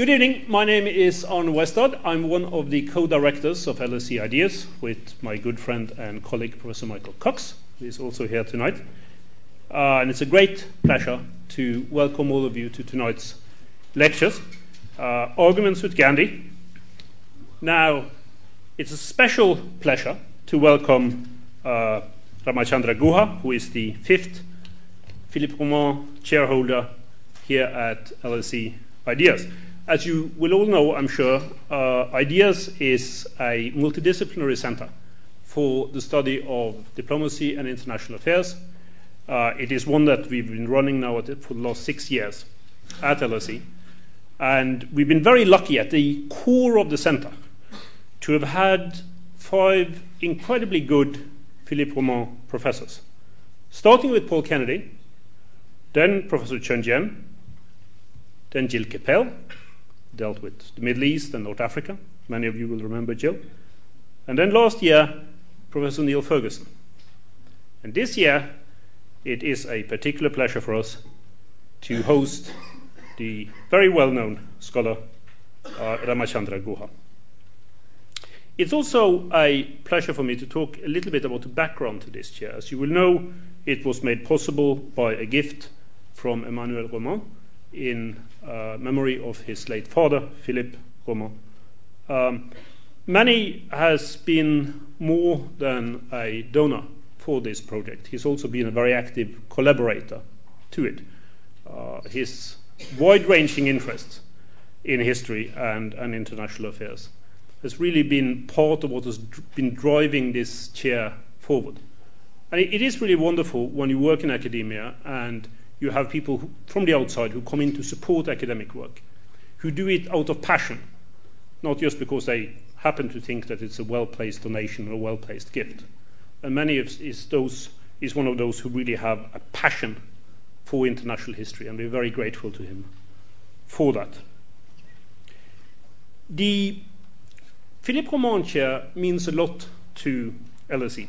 Good evening. My name is Arne Westad. I'm one of the co-directors of LSE Ideas with my good friend and colleague Professor Michael Cox, who is also here tonight. Uh, and it's a great pleasure to welcome all of you to tonight's lectures, uh, Arguments with Gandhi. Now, it's a special pleasure to welcome uh, Ramachandra Guha, who is the fifth Philippe Roman chairholder here at LSE Ideas. As you will all know, I'm sure, uh, Ideas is a multidisciplinary center for the study of diplomacy and international affairs. Uh, it is one that we've been running now for the last six years at LSE. And we've been very lucky at the core of the center to have had five incredibly good Philippe Roman professors, starting with Paul Kennedy, then Professor Chen Jian, then Gilles Kepel, dealt with the Middle East and North Africa. Many of you will remember Gilles. And then last year, Professor Niall Ferguson. And this year, it is a particular pleasure for us to host the very well known scholar uh, Ramachandra Guha. It's also a pleasure for me to talk a little bit about the background to this chair. As you will know, it was made possible by a gift from Emmanuel Roman in memory of his late father, Philippe Roman. Um, Manny has been more than a donor for this project. He's also been a very active collaborator to it. Uh, his wide ranging interests in history and, and international affairs has really been part of what has been driving this chair forward. And it, it is really wonderful when you work in academia and you have people who, from the outside who come in to support academic work, who do it out of passion, not just because they happen to think that it's a well placed donation or a well placed gift. And many of is those is one of those who really have a passion for international history, and we're very grateful to him for that. The Philippe Roman chair means a lot to LSE.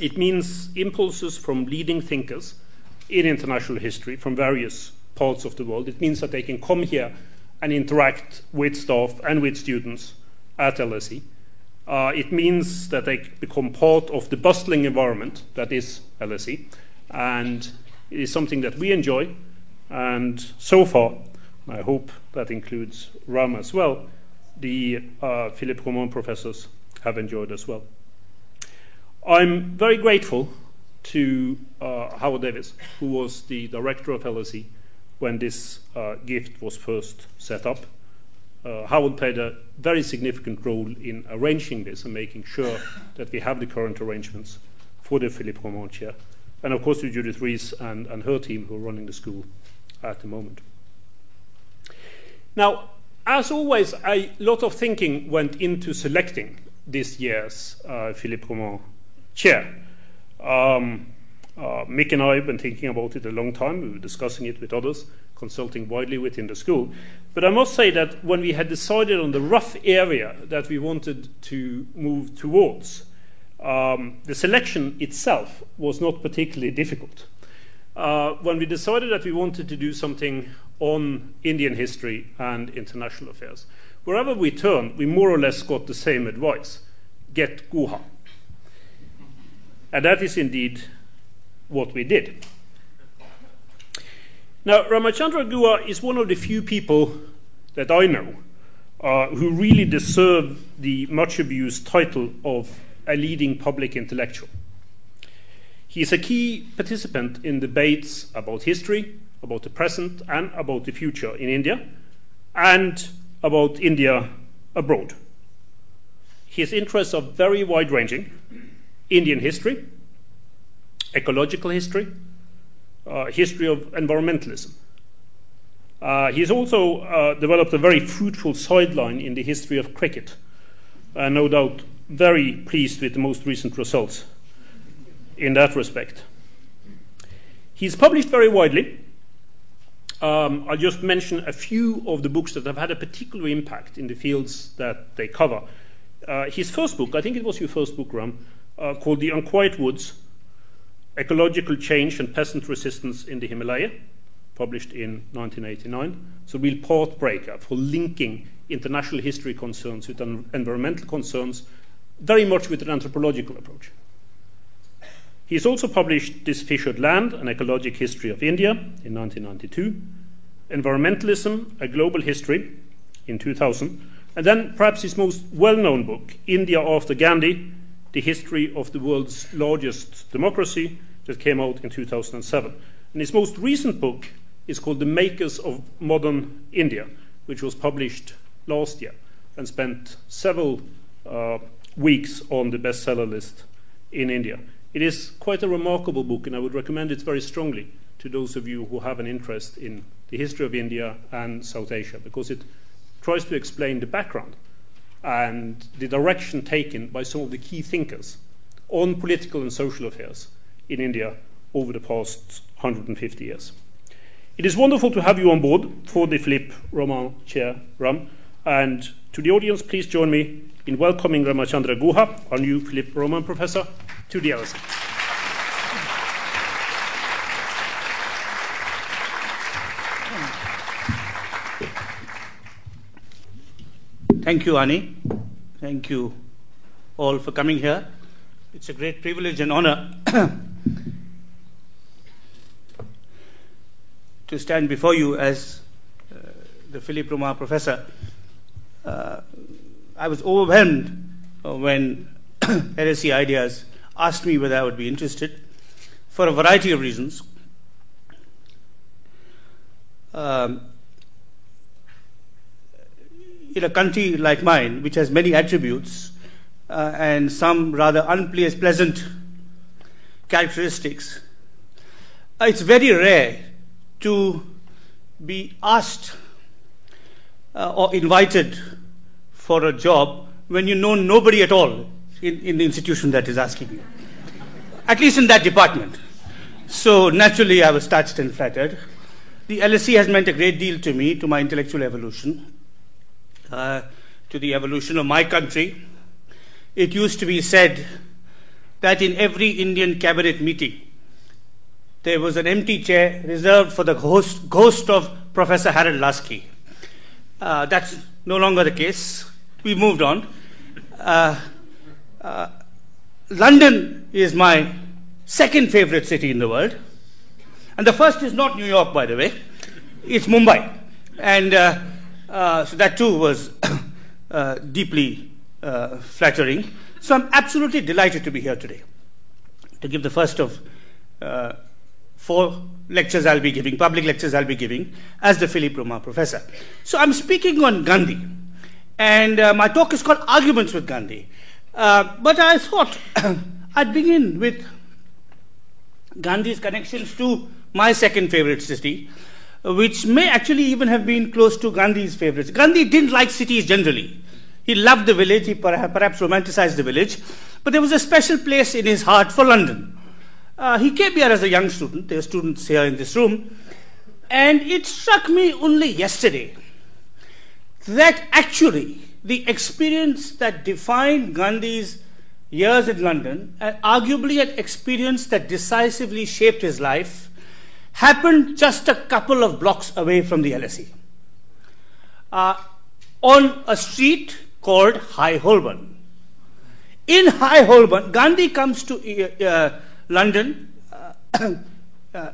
It means impulses from leading thinkers in international history from various parts of the world. It means that they can come here and interact with staff and with students at LSE. Uh, it means that they become part of the bustling environment that is LSE, and it is something that we enjoy. And so far, I hope that includes Ram as well, the uh, Philippe Roman professors have enjoyed as well. I'm very grateful to uh, Howard Davies, who was the director of LSE when this uh, gift was first set up. Uh, Howard played a very significant role in arranging this and making sure that we have the current arrangements for the Philippe Roman chair. And of course, to Judith Rees and, and her team who are running the school at the moment. Now, as always, a lot of thinking went into selecting this year's uh, Philippe Roman chair. Um, uh, Mick and I have been thinking about it a long time. We were discussing it with others, consulting widely within the school. But I must say that when we had decided on the rough area that we wanted to move towards, um, the selection itself was not particularly difficult. Uh, when we decided that we wanted to do something on Indian history and international affairs, wherever we turned, we more or less got the same advice get Guha. And that is indeed what we did. Now, Ramachandra Guha is one of the few people that I know uh, who really deserve the much abused title of a leading public intellectual. He is a key participant in debates about history, about the present, and about the future in India, and about India abroad. His interests are very wide ranging Indian history, ecological history, uh, history of environmentalism. Uh, he's also uh, developed a very fruitful sideline in the history of cricket, and no doubt very pleased with the most recent results in that respect. He's published very widely. Um, I'll just mention a few of the books that have had a particular impact in the fields that they cover. Uh, his first book, I think it was your first book, Ram, uh, called The Unquiet Woods Ecological Change and Peasant Resistance in the Himalaya, published in 1989. It's a real path breaker for linking international history concerns with environmental concerns, very much with an anthropological approach. He has also published This Fissured Land, An Ecologic History of India in 1992, Environmentalism, A Global History in 2000, and then perhaps his most well known book, India After Gandhi, The History of the World's Largest Democracy, that came out in 2007. And his most recent book is called The Makers of Modern India, which was published last year and spent several uh, weeks on the bestseller list in India. It is quite a remarkable book, and I would recommend it very strongly to those of you who have an interest in the history of India and South Asia, because it tries to explain the background and the direction taken by some of the key thinkers on political and social affairs in India over the past 150 years. It is wonderful to have you on board for the Philippe Roman Chair Ram. And to the audience, please join me in welcoming Ramachandra Guha, our new Philippe Roman Professor, to the LSE. Thank you, Arne. Thank you all for coming here. It's a great privilege and honor to stand before you as uh, the Philip Roman professor. Uh, I was overwhelmed when LSE Ideas asked me whether I would be interested for a variety of reasons. Um, in a country like mine, which has many attributes uh, and some rather unpleasant characteristics, uh, it's very rare to be asked uh, or invited for a job when you know nobody at all in, in the institution that is asking you, at least in that department. So naturally, I was touched and flattered. The LSE has meant a great deal to me, to my intellectual evolution, to the evolution of my country. It used to be said that in every Indian cabinet meeting, there was an empty chair reserved for the host, ghost of Professor Harold Laski. Uh, that's no longer the case. We moved on. Uh, uh, London is my second favorite city in the world. And the first is not New York, by the way, it's Mumbai. And uh, uh, so that too was uh, deeply flattering. So I'm absolutely delighted to be here today to give the first of four lectures I'll be giving, public lectures I'll be giving, as the Philip Roman professor. So I'm speaking on Gandhi, and uh, my talk is called Arguments with Gandhi. Uh, but I thought I'd begin with Gandhi's connections to my second favorite city, which may actually even have been close to Gandhi's favorites. Gandhi didn't like cities generally. He loved the village, he perhaps romanticized the village, but there was a special place in his heart for London. Uh, he came here as a young student. There are students here in this room. And it struck me only yesterday that actually the experience that defined Gandhi's years in London, and arguably an experience that decisively shaped his life, happened just a couple of blocks away from the LSE. Uh, on a street called High Holborn. In High Holborn, Gandhi comes to uh, uh London uh, uh,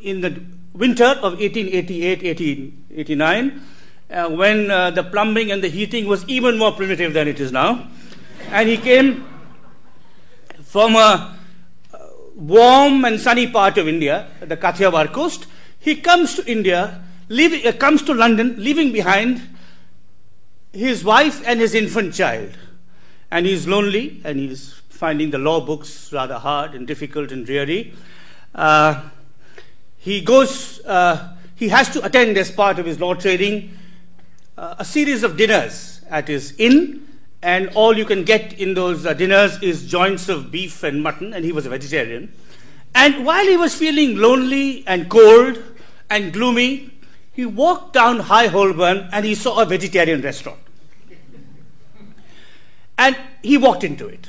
in the winter of 1888 1889, uh, when the plumbing and the heating was even more primitive than it is now. And he came from a warm and sunny part of India, the Kathiawar coast. He comes to India, uh, comes to London, leaving behind his wife and his infant child. And he's lonely and he's finding the law books rather hard and difficult and dreary. Uh, he goes, uh, he has to attend as part of his law training uh, a series of dinners at his inn, and all you can get in those uh, dinners is joints of beef and mutton, and he was a vegetarian. And while he was feeling lonely and cold and gloomy, he walked down High Holborn and he saw a vegetarian restaurant. And he walked into it.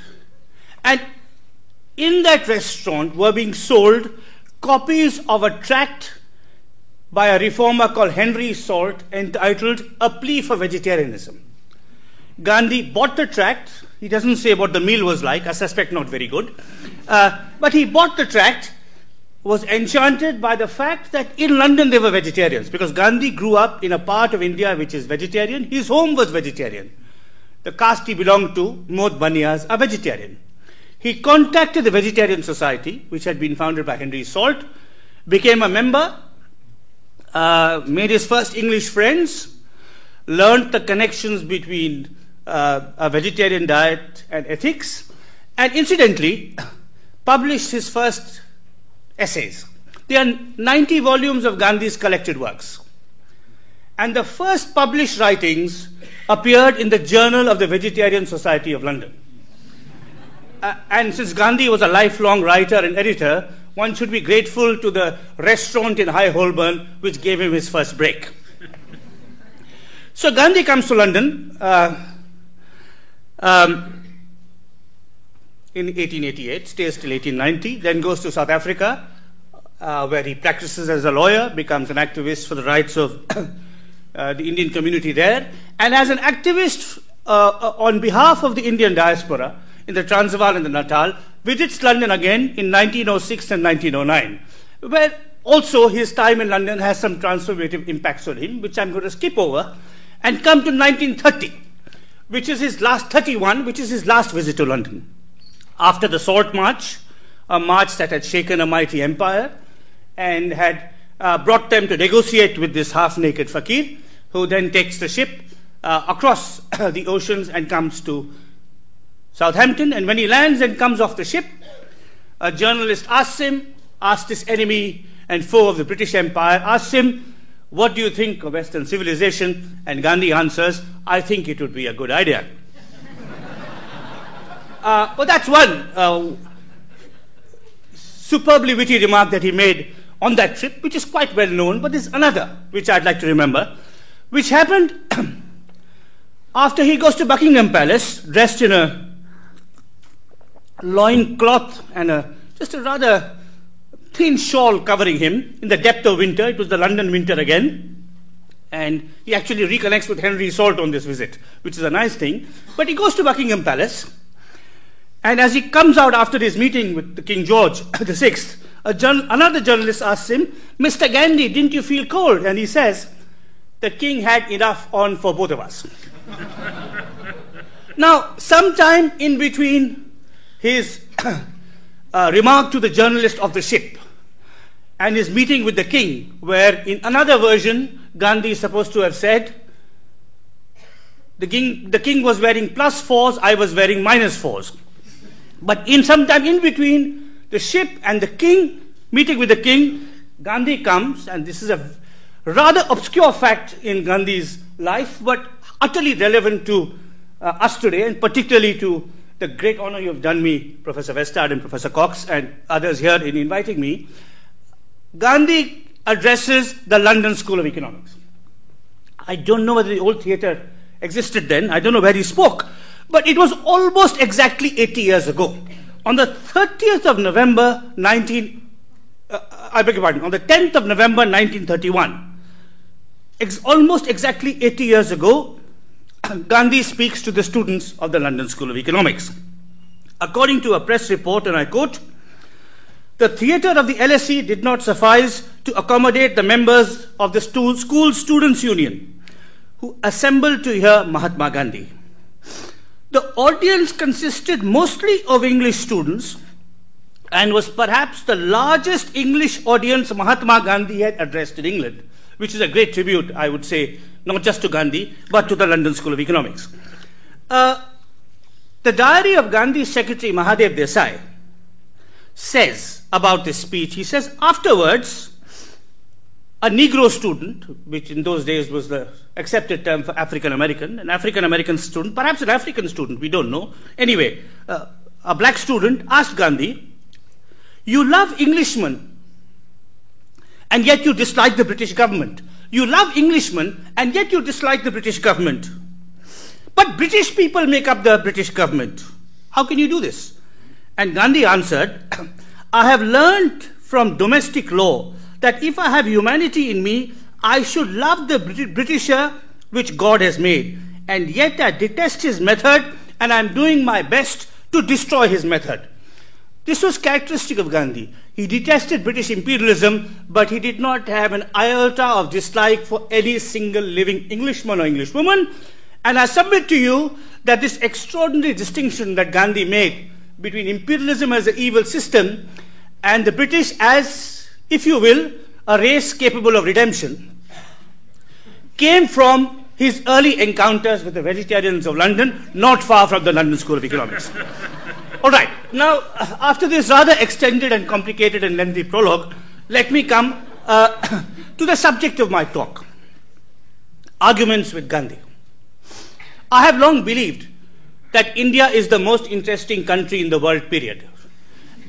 And in that restaurant were being sold copies of a tract by a reformer called Henry Salt entitled A Plea for Vegetarianism. Gandhi bought the tract. He doesn't say what the meal was like, I suspect not very good. Uh, but he bought the tract, was enchanted by the fact that in London they were vegetarians, because Gandhi grew up in a part of India which is vegetarian. His home was vegetarian. The caste he belonged to, Modh Baniyas, are vegetarian. He contacted the Vegetarian Society, which had been founded by Henry Salt, became a member, uh, made his first English friends, learned the connections between a vegetarian diet and ethics, and incidentally, published his first essays. There are 90 volumes of Gandhi's collected works. And the first published writings appeared in the Journal of the Vegetarian Society of London. Uh, and since Gandhi was a lifelong writer and editor, one should be grateful to the restaurant in High Holborn which gave him his first break. so Gandhi comes to London uh, um, in 1888, stays till 1890, then goes to South Africa, uh, where he practices as a lawyer, becomes an activist for the rights of uh, the Indian community there, and as an activist uh, uh, on behalf of the Indian diaspora in the Transvaal and the Natal, visits London again in 1906 and 1909, where also his time in London has some transformative impacts on him, which I'm going to skip over, and come to 1930, which is his last 31, which is his last visit to London. After the Salt March, a march that had shaken a mighty empire and had uh, brought them to negotiate with this half naked fakir, who then takes the ship uh, across the oceans and comes to Southampton. And when he lands and comes off the ship, a journalist asks him, asks this enemy and foe of the British Empire, asks him, What do you think of Western civilization? And Gandhi answers, I think it would be a good idea. uh, but that's one uh, superbly witty remark that he made on that trip, which is quite well known, but there's another which I'd like to remember, which happened after he goes to Buckingham Palace, dressed in a loin cloth and a, just a rather thin shawl covering him in the depth of winter. It was the London winter again. And he actually reconnects with Henry Salt on this visit, which is a nice thing. But he goes to Buckingham Palace, and as he comes out after his meeting with the King George VI, journal, another journalist asks him, Mr. Gandhi, didn't you feel cold? And he says, The king had enough on for both of us. now, sometime in between his uh, remark to the journalist of the ship and his meeting with the king, where in another version, Gandhi is supposed to have said, the king, the king was wearing plus fours, I was wearing minus fours. But in some time in between, the ship and the king, meeting with the king, Gandhi comes, and this is a rather obscure fact in Gandhi's life, but utterly relevant to uh, us today, and particularly to the great honor you have done me, Professor Westad and Professor Cox, and others here in inviting me. Gandhi addresses the London School of Economics. I don't know whether the old theatre existed then, I don't know where he spoke, but it was almost exactly 80 years ago. On the 30th of November 19, uh, I beg your pardon, on the 10th of November 1931, ex- almost exactly 80 years ago, Gandhi speaks to the students of the London School of Economics. According to a press report, and I quote, the theatre of the LSE did not suffice to accommodate the members of the school students' union who assembled to hear Mahatma Gandhi. The audience consisted mostly of English students and was perhaps the largest English audience Mahatma Gandhi had addressed in England, which is a great tribute, I would say, not just to Gandhi, but to the London School of Economics. Uh, the diary of Gandhi's secretary, Mahadev Desai, says about this speech, he says, afterwards, a Negro student, which in those days was the accepted term for African American, an African American student, perhaps an African student, we don't know. Anyway, uh, a black student asked Gandhi, You love Englishmen, and yet you dislike the British government. You love Englishmen, and yet you dislike the British government. But British people make up the British government. How can you do this? And Gandhi answered, I have learned from domestic law that if I have humanity in me, I should love the Britisher which God has made. And yet I detest his method and I'm doing my best to destroy his method. This was characteristic of Gandhi. He detested British imperialism, but he did not have an iota of dislike for any single living Englishman or Englishwoman. And I submit to you that this extraordinary distinction that Gandhi made between imperialism as an evil system and the British as, if you will, a race capable of redemption, came from his early encounters with the vegetarians of London, not far from the London School of Economics. All right, now, after this rather extended and complicated and lengthy prologue, let me come uh, to the subject of my talk arguments with Gandhi. I have long believed that India is the most interesting country in the world, period.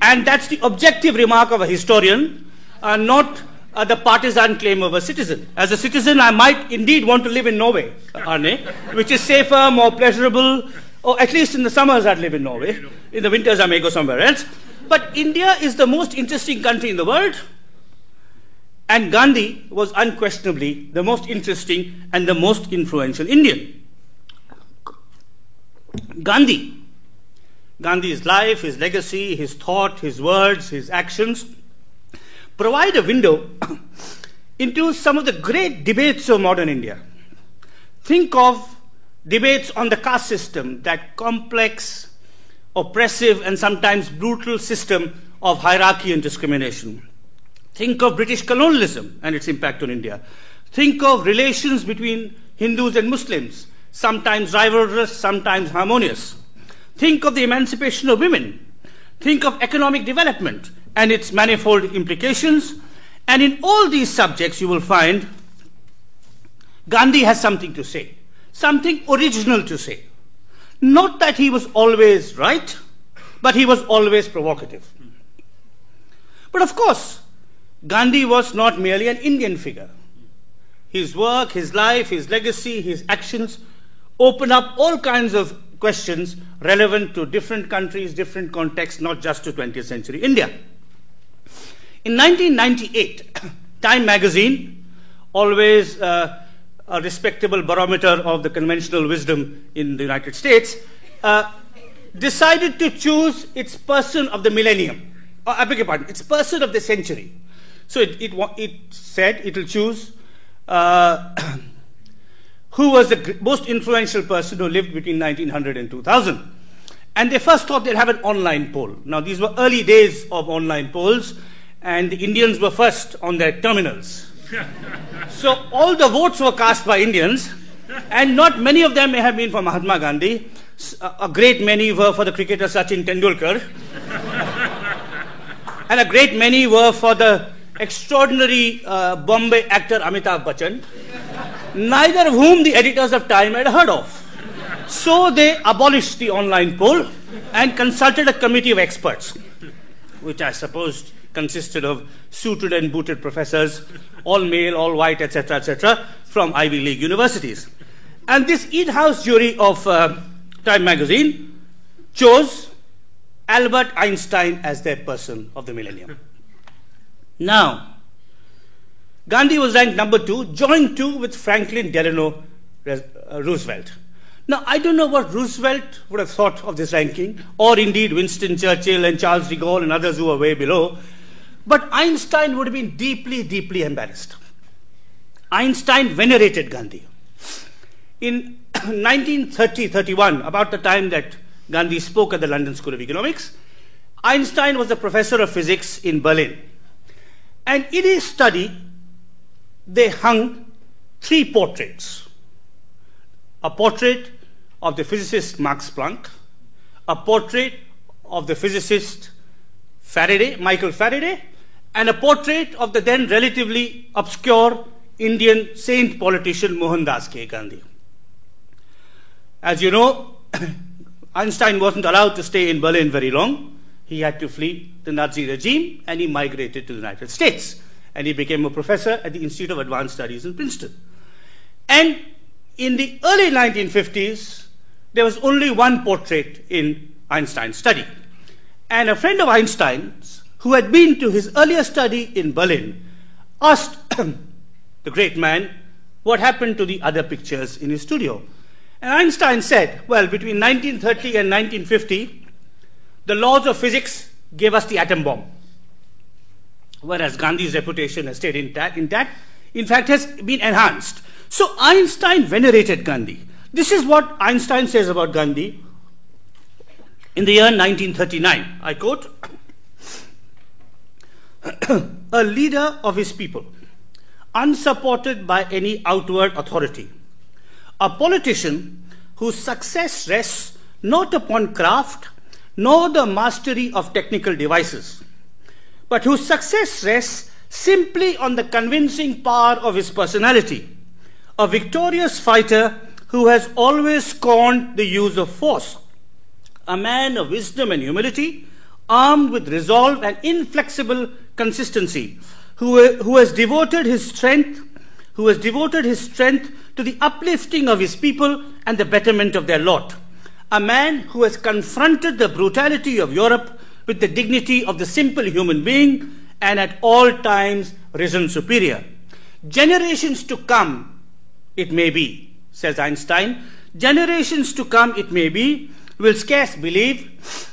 And that's the objective remark of a historian, uh, not uh, the partisan claim of a citizen. As a citizen, I might indeed want to live in Norway, Arne, which is safer, more pleasurable, or at least in the summers I'd live in Norway. In the winters I may go somewhere else. But India is the most interesting country in the world, and Gandhi was unquestionably the most interesting and the most influential Indian. Gandhi. Gandhi's life, his legacy, his thought, his words, his actions provide a window into some of the great debates of modern India. Think of debates on the caste system, that complex, oppressive, and sometimes brutal system of hierarchy and discrimination. Think of British colonialism and its impact on India. Think of relations between Hindus and Muslims sometimes rivalrous, sometimes harmonious. Think of the emancipation of women. Think of economic development and its manifold implications. And in all these subjects, you will find Gandhi has something to say, something original to say. Not that he was always right, but he was always provocative. But of course, Gandhi was not merely an Indian figure. His work, his life, his legacy, his actions open up all kinds of questions relevant to different countries, different contexts, not just to 20th century India. In 1998, Time magazine, always uh, a respectable barometer of the conventional wisdom in the United States, uh, decided to choose its person of the millennium. Oh, I beg your pardon, its person of the century. So it, it, it said it will choose uh, who was the most influential person who lived between 1900 and 2000. And they first thought they'd have an online poll. Now, these were early days of online polls, and the Indians were first on their terminals. so all the votes were cast by Indians, and not many of them may have been for Mahatma Gandhi. A great many were for the cricketer Sachin Tendulkar, and a great many were for the extraordinary uh, Bombay actor Amitabh Bachchan neither of whom the editors of Time had heard of. So they abolished the online poll and consulted a committee of experts, which I suppose consisted of suited and booted professors, all male, all white, etc., etc., from Ivy League universities. And this in-house jury of uh, Time magazine chose Albert Einstein as their person of the millennium. Now, Gandhi was ranked number two, joined two with Franklin Delano uh, Roosevelt. Now, I don't know what Roosevelt would have thought of this ranking, or indeed Winston Churchill and Charles de Gaulle and others who were way below, but Einstein would have been deeply, deeply embarrassed. Einstein venerated Gandhi. In 1930 31, about the time that Gandhi spoke at the London School of Economics, Einstein was a professor of physics in Berlin. And in his study, they hung three portraits a portrait of the physicist Max Planck, a portrait of the physicist Faraday, Michael Faraday, and a portrait of the then relatively obscure Indian saint politician Mohandas K. Gandhi. As you know, Einstein wasn't allowed to stay in Berlin very long. He had to flee the Nazi regime and he migrated to the United States and he became a professor at the Institute of Advanced Studies in Princeton. And in the early 1950s, there was only one portrait in Einstein's study. And a friend of Einstein's, who had been to his earlier study in Berlin, asked the great man what happened to the other pictures in his studio. And Einstein said, well, between 1930 and 1950, the laws of physics gave us the atom bomb. Whereas Gandhi's reputation has stayed intact, intact, in fact, has been enhanced. So Einstein venerated Gandhi. This is what Einstein says about Gandhi in the year 1939. I quote A leader of his people, unsupported by any outward authority, a politician whose success rests not upon craft nor the mastery of technical devices, but whose success rests simply on the convincing power of his personality, a victorious fighter who has always scorned the use of force, a man of wisdom and humility, armed with resolve and inflexible consistency, who, who has devoted his strength, who has devoted his strength to the uplifting of his people and the betterment of their lot. A man who has confronted the brutality of Europe with the dignity of the simple human being and at all times risen superior. Generations to come, it may be, says Einstein, generations to come, it may be, will scarce believe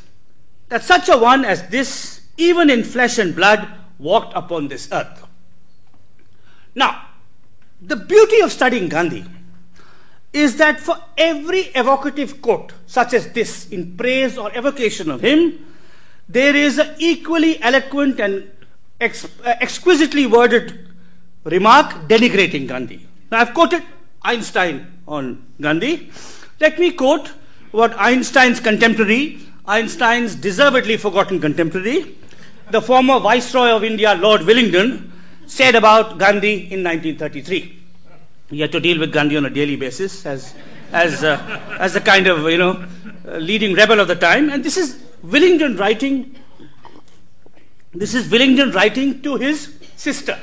that such a one as this, even in flesh and blood, walked upon this earth. Now, the beauty of studying Gandhi is that for every evocative quote, such as this, in praise or evocation of him, there is an equally eloquent and ex- uh, exquisitely worded remark denigrating Gandhi. Now, I've quoted Einstein on Gandhi. Let me quote what Einstein's contemporary, Einstein's deservedly forgotten contemporary, the former Viceroy of India, Lord Willingdon, said about Gandhi in 1933. He had to deal with Gandhi on a daily basis as, as, uh, as a kind of, you know, uh, leading rebel of the time. And this is Willingdon writing, this is Willingdon writing to his sister.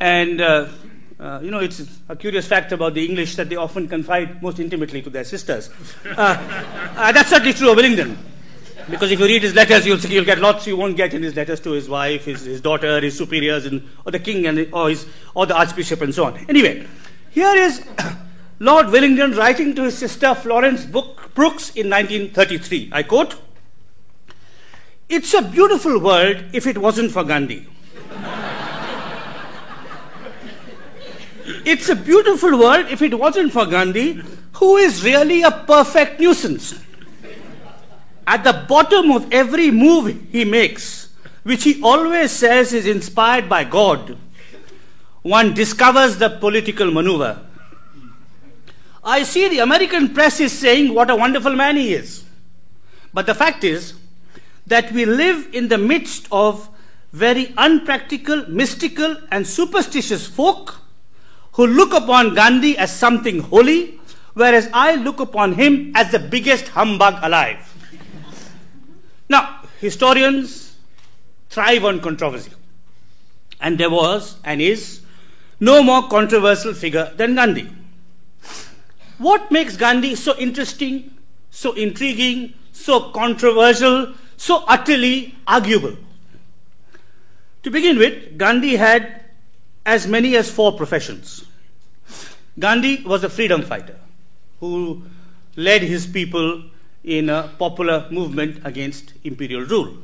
And, uh, uh, you know, it's a curious fact about the English that they often confide most intimately to their sisters. Uh, uh, that's certainly true of Willingdon. Because if you read his letters, you'll, you'll get lots you won't get in his letters to his wife, his, his daughter, his superiors, and, or the king, and, or, his, or the archbishop, and so on. Anyway, here is Lord Willingdon writing to his sister Florence Brooks in 1933. I quote It's a beautiful world if it wasn't for Gandhi. it's a beautiful world if it wasn't for Gandhi, who is really a perfect nuisance at the bottom of every move he makes, which he always says is inspired by God, one discovers the political maneuver. I see the American press is saying what a wonderful man he is. But the fact is that we live in the midst of very unpractical, mystical, and superstitious folk who look upon Gandhi as something holy, whereas I look upon him as the biggest humbug alive. Now, historians thrive on controversy. And there was and is no more controversial figure than Gandhi. What makes Gandhi so interesting, so intriguing, so controversial, so utterly arguable? To begin with, Gandhi had as many as four professions. Gandhi was a freedom fighter who led his people in a popular movement against imperial rule.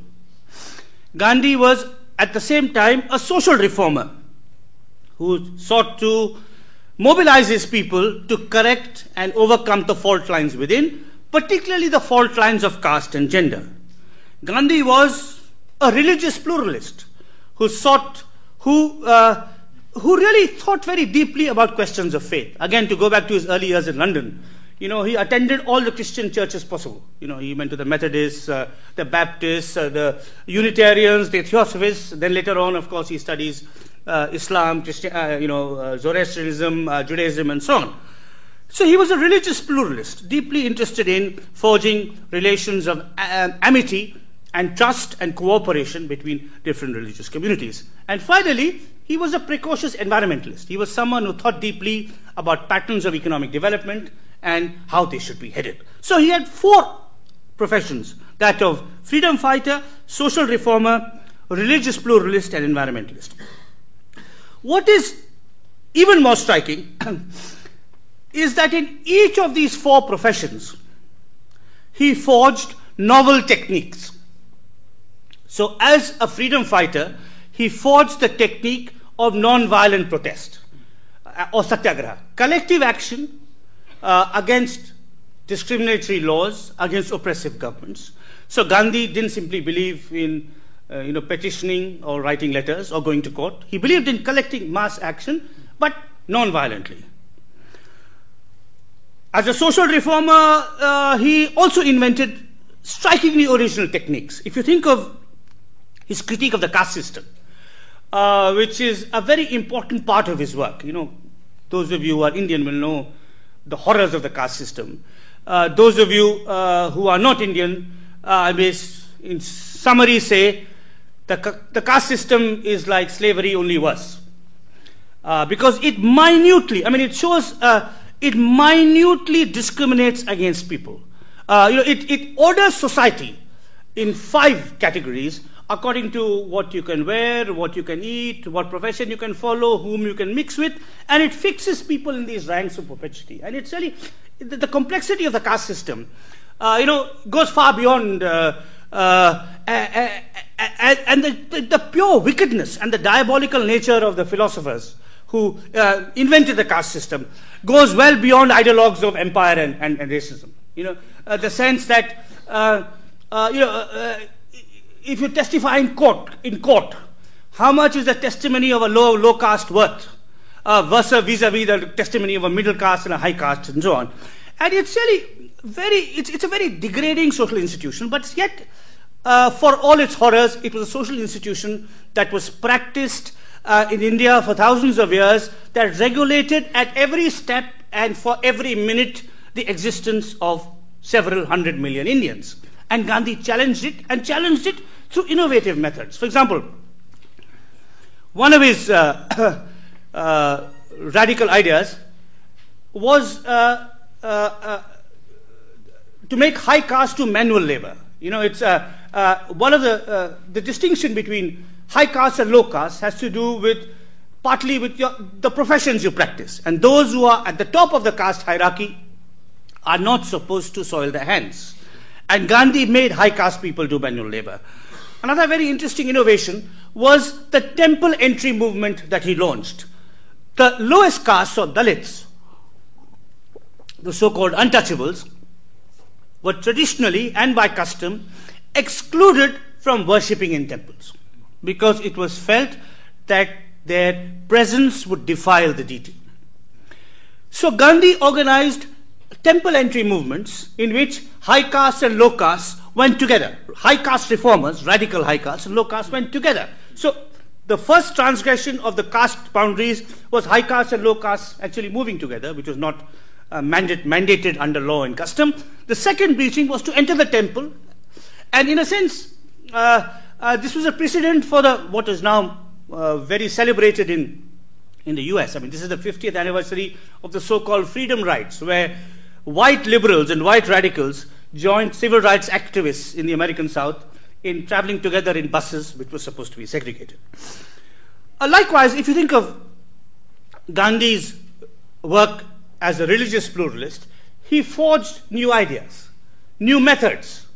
Gandhi was at the same time a social reformer who sought to mobilize his people to correct and overcome the fault lines within, particularly the fault lines of caste and gender. Gandhi was a religious pluralist who sought, who, uh, who really thought very deeply about questions of faith. Again, to go back to his early years in London, you know, he attended all the Christian churches possible. You know, he went to the Methodists, uh, the Baptists, uh, the Unitarians, the Theosophists. Then later on, of course, he studies uh, Islam, Christian, uh, you know, uh, Zoroastrianism, uh, Judaism, and so on. So he was a religious pluralist, deeply interested in forging relations of amity and trust and cooperation between different religious communities. And finally, he was a precocious environmentalist. He was someone who thought deeply about patterns of economic development and how they should be headed. So he had four professions that of freedom fighter, social reformer, religious pluralist, and environmentalist. What is even more striking is that in each of these four professions, he forged novel techniques. So, as a freedom fighter, he forged the technique of non-violent protest uh, or satyagraha, collective action uh, against discriminatory laws, against oppressive governments. So, Gandhi didn't simply believe in uh, you know, petitioning or writing letters or going to court. He believed in collecting mass action, but non-violently. As a social reformer, uh, he also invented strikingly original techniques. If you think of his critique of the caste system, uh, which is a very important part of his work. You know, those of you who are Indian will know the horrors of the caste system. Uh, those of you uh, who are not Indian, uh, I may, in summary, say the, the caste system is like slavery, only worse. Uh, because it minutely, I mean, it shows, uh, it minutely discriminates against people. you know, it, it orders society in five categories according to what you can wear, what you can eat, what profession you can follow, whom you can mix with, and it fixes people in these ranks of perpetuity. And it's really the, the complexity of the caste system, uh, you know, goes far beyond. Uh, uh, and the, the, the, pure wickedness and the diabolical nature of the philosophers who uh, invented the caste system goes well beyond ideologues of empire and, and, and racism. You know, uh, the sense that, uh, you know, if you testify in court, in court, how much is the testimony of a low, low caste worth uh, versus vis-a-vis the testimony of a middle caste and a high caste and so on. And it's really very, it's, it's a very degrading social institution, but yet, uh, for all its horrors, it was a social institution that was practiced uh, in India for thousands of years, that regulated at every step and for every minute the existence of several hundred million Indians. And Gandhi challenged it and challenged it through innovative methods. For example, one of his uh, uh, radical ideas was uh, uh, uh, to make high caste to manual labor. You know, it's uh, one of the the distinction between high caste and low caste has to do with partly with your, the professions you practice, and those who are at the top of the caste hierarchy are not supposed to soil their hands. And Gandhi made high caste people do manual labor. Another very interesting innovation was the temple entry movement that he launched. The lowest castes or Dalits, the so called untouchables, were traditionally and by custom excluded from worshipping in temples because it was felt that their presence would defile the deity. So Gandhi organized temple entry movements in which high caste and low caste went together. High caste reformers, radical high caste, and low caste went together. So the first transgression of the caste boundaries was high caste and low caste actually moving together, which was not uh, mandate, mandated under law and custom. The second breaching was to enter the temple, and in a sense, uh, uh, this was a precedent for the what is now uh, very celebrated in in the U.S. I mean, this is the 50th anniversary of the so-called freedom rides, where white liberals and white radicals joined civil rights activists in the American South in traveling together in buses, which were supposed to be segregated. Uh, likewise, if you think of Gandhi's work as a religious pluralist, he forged new ideas, new methods.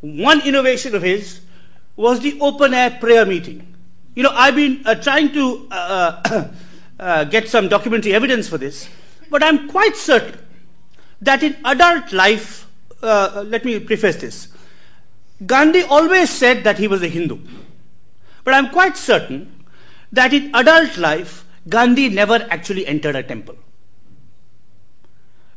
One innovation of his was the open air prayer meeting. You know, I've been uh, trying to uh, uh get some documentary evidence for this, but I'm quite certain that in adult life, uh, let me preface this. Gandhi always said that he was a Hindu. But I'm quite certain that in adult life, Gandhi never actually entered a temple.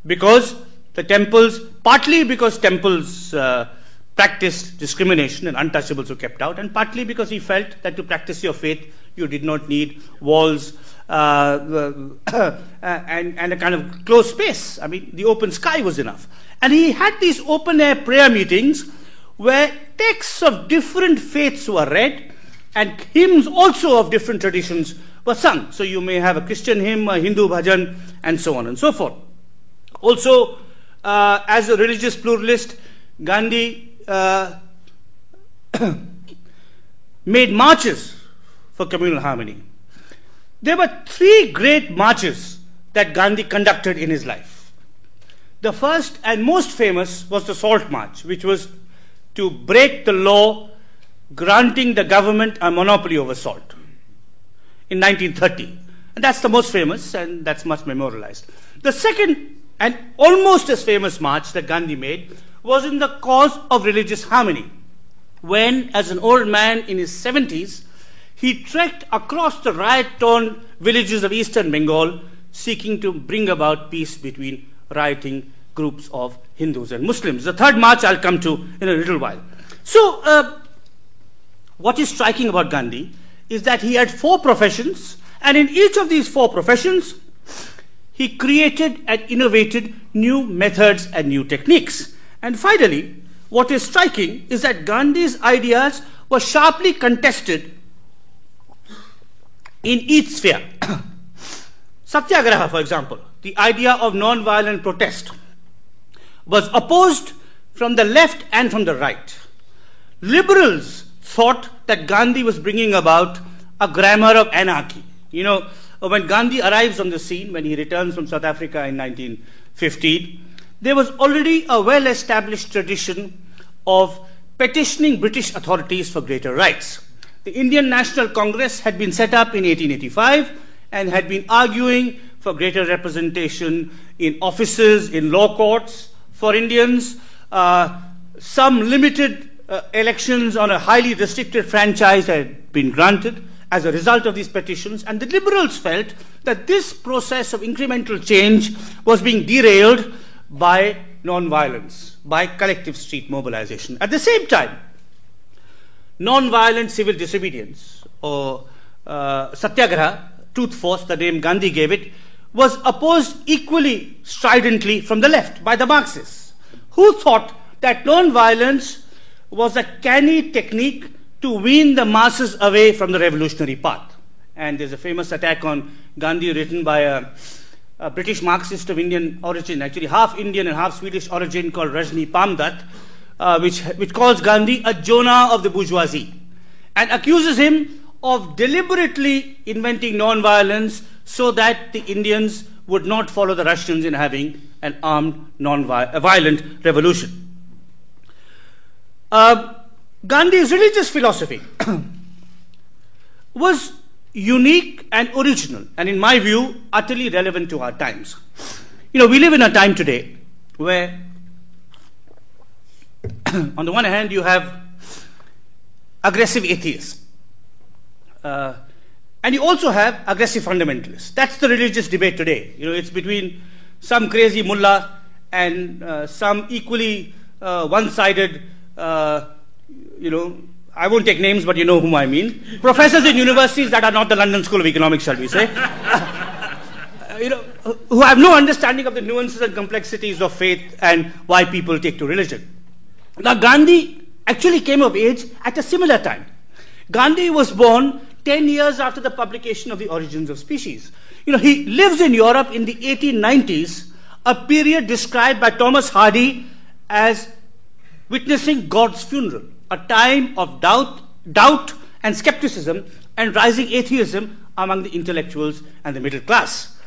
Because the temples, partly because temples uh, practiced discrimination and untouchables were kept out, and partly because he felt that to practice your faith, you did not need walls uh, and, and a kind of closed space. I mean, the open sky was enough. And he had these open air prayer meetings where texts of different faiths were read and hymns also of different traditions were sung. So you may have a Christian hymn, a Hindu bhajan, and so on and so forth. Also, uh, as a religious pluralist, Gandhi uh, made marches for communal harmony. there were three great marches that Gandhi conducted in his life. The first and most famous was the Salt March, which was to break the law granting the government a monopoly over salt in 1930. And that's the most famous, and that's much memorialized. The second and almost as famous march that Gandhi made was in the cause of religious harmony, when, as an old man in his 70s, he trekked across the riot torn villages of eastern Bengal seeking to bring about peace between rioting groups of Hindus and Muslims. The third march I'll come to in a little while. So, uh, what is striking about Gandhi is that he had four professions, and in each of these four professions, he created and innovated new methods and new techniques. And finally, what is striking is that Gandhi's ideas were sharply contested in each sphere. Satyagraha, for example, the idea of non-violent protest, was opposed from the left and from the right. Liberals thought that Gandhi was bringing about a grammar of anarchy. You know, when Gandhi arrives on the scene, when he returns from South Africa in 1915, there was already a well established tradition of petitioning British authorities for greater rights. The Indian National Congress had been set up in 1885 and had been arguing for greater representation in offices, in law courts for Indians, uh, some limited uh, elections on a highly restricted franchise had been granted as a result of these petitions, and the liberals felt that this process of incremental change was being derailed by non-violence, by collective street mobilization. At the same time, non-violent civil disobedience, or uh, satyagraha, truth force, the name Gandhi gave it, was opposed equally stridently from the left by the Marxists, who thought that non-violence was a canny technique to wean the masses away from the revolutionary path. And there's a famous attack on Gandhi written by a, a British Marxist of Indian origin, actually half Indian and half Swedish origin, called Rajni Palme Dutt, uh, which, which calls Gandhi a Jonah of the bourgeoisie and accuses him of deliberately inventing non-violence so that the Indians would not follow the Russians in having an armed, non-violent revolution. Uh, Gandhi's religious philosophy was unique and original, and in my view, utterly relevant to our times. You know, we live in a time today where, on the one hand, you have aggressive atheists, uh, and you also have aggressive fundamentalists. That's the religious debate today. You know, it's between some crazy mullah and uh, some equally uh, one-sided uh, you know, I won't take names, but you know whom I mean. Professors in universities that are not the London School of Economics, shall we say. you know, who have no understanding of the nuances and complexities of faith and why people take to religion. Now, Gandhi actually came of age at a similar time. Gandhi was born 10 years after the publication of The Origins of Species. You know, he lives in Europe in the 1890s, a period described by Thomas Hardy as witnessing God's funeral, a time of doubt, doubt and skepticism and rising atheism among the intellectuals and the middle class.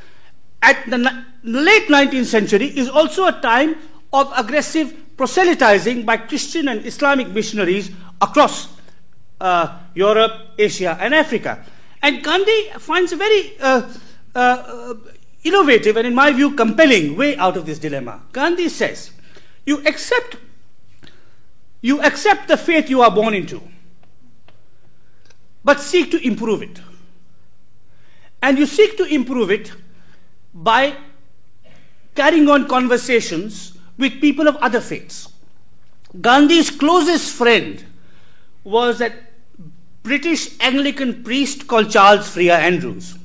At the late 19th century is also a time of aggressive proselytizing by Christian and Islamic missionaries across uh, Europe, Asia, and Africa. And Gandhi finds a very uh, uh, innovative and, in my view, compelling way out of this dilemma. Gandhi says, You accept you accept the faith you are born into, but seek to improve it. And you seek to improve it by carrying on conversations with people of other faiths. Gandhi's closest friend was a British Anglican priest called Charles Freer Andrews.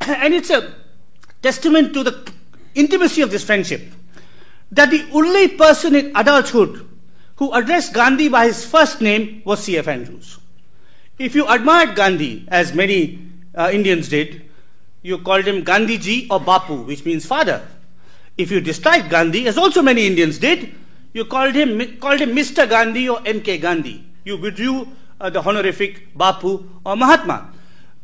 And it's a testament to the intimacy of this friendship that the only person in adulthood who addressed Gandhi by his first name was C.F. Andrews. If you admired Gandhi, as many uh, Indians did, you called him Gandhiji or Bapu, which means father. If you disliked Gandhi, as also many Indians did, you called him, called him Mr. Gandhi or M.K. Gandhi. You withdrew uh, the honorific Bapu or Mahatma.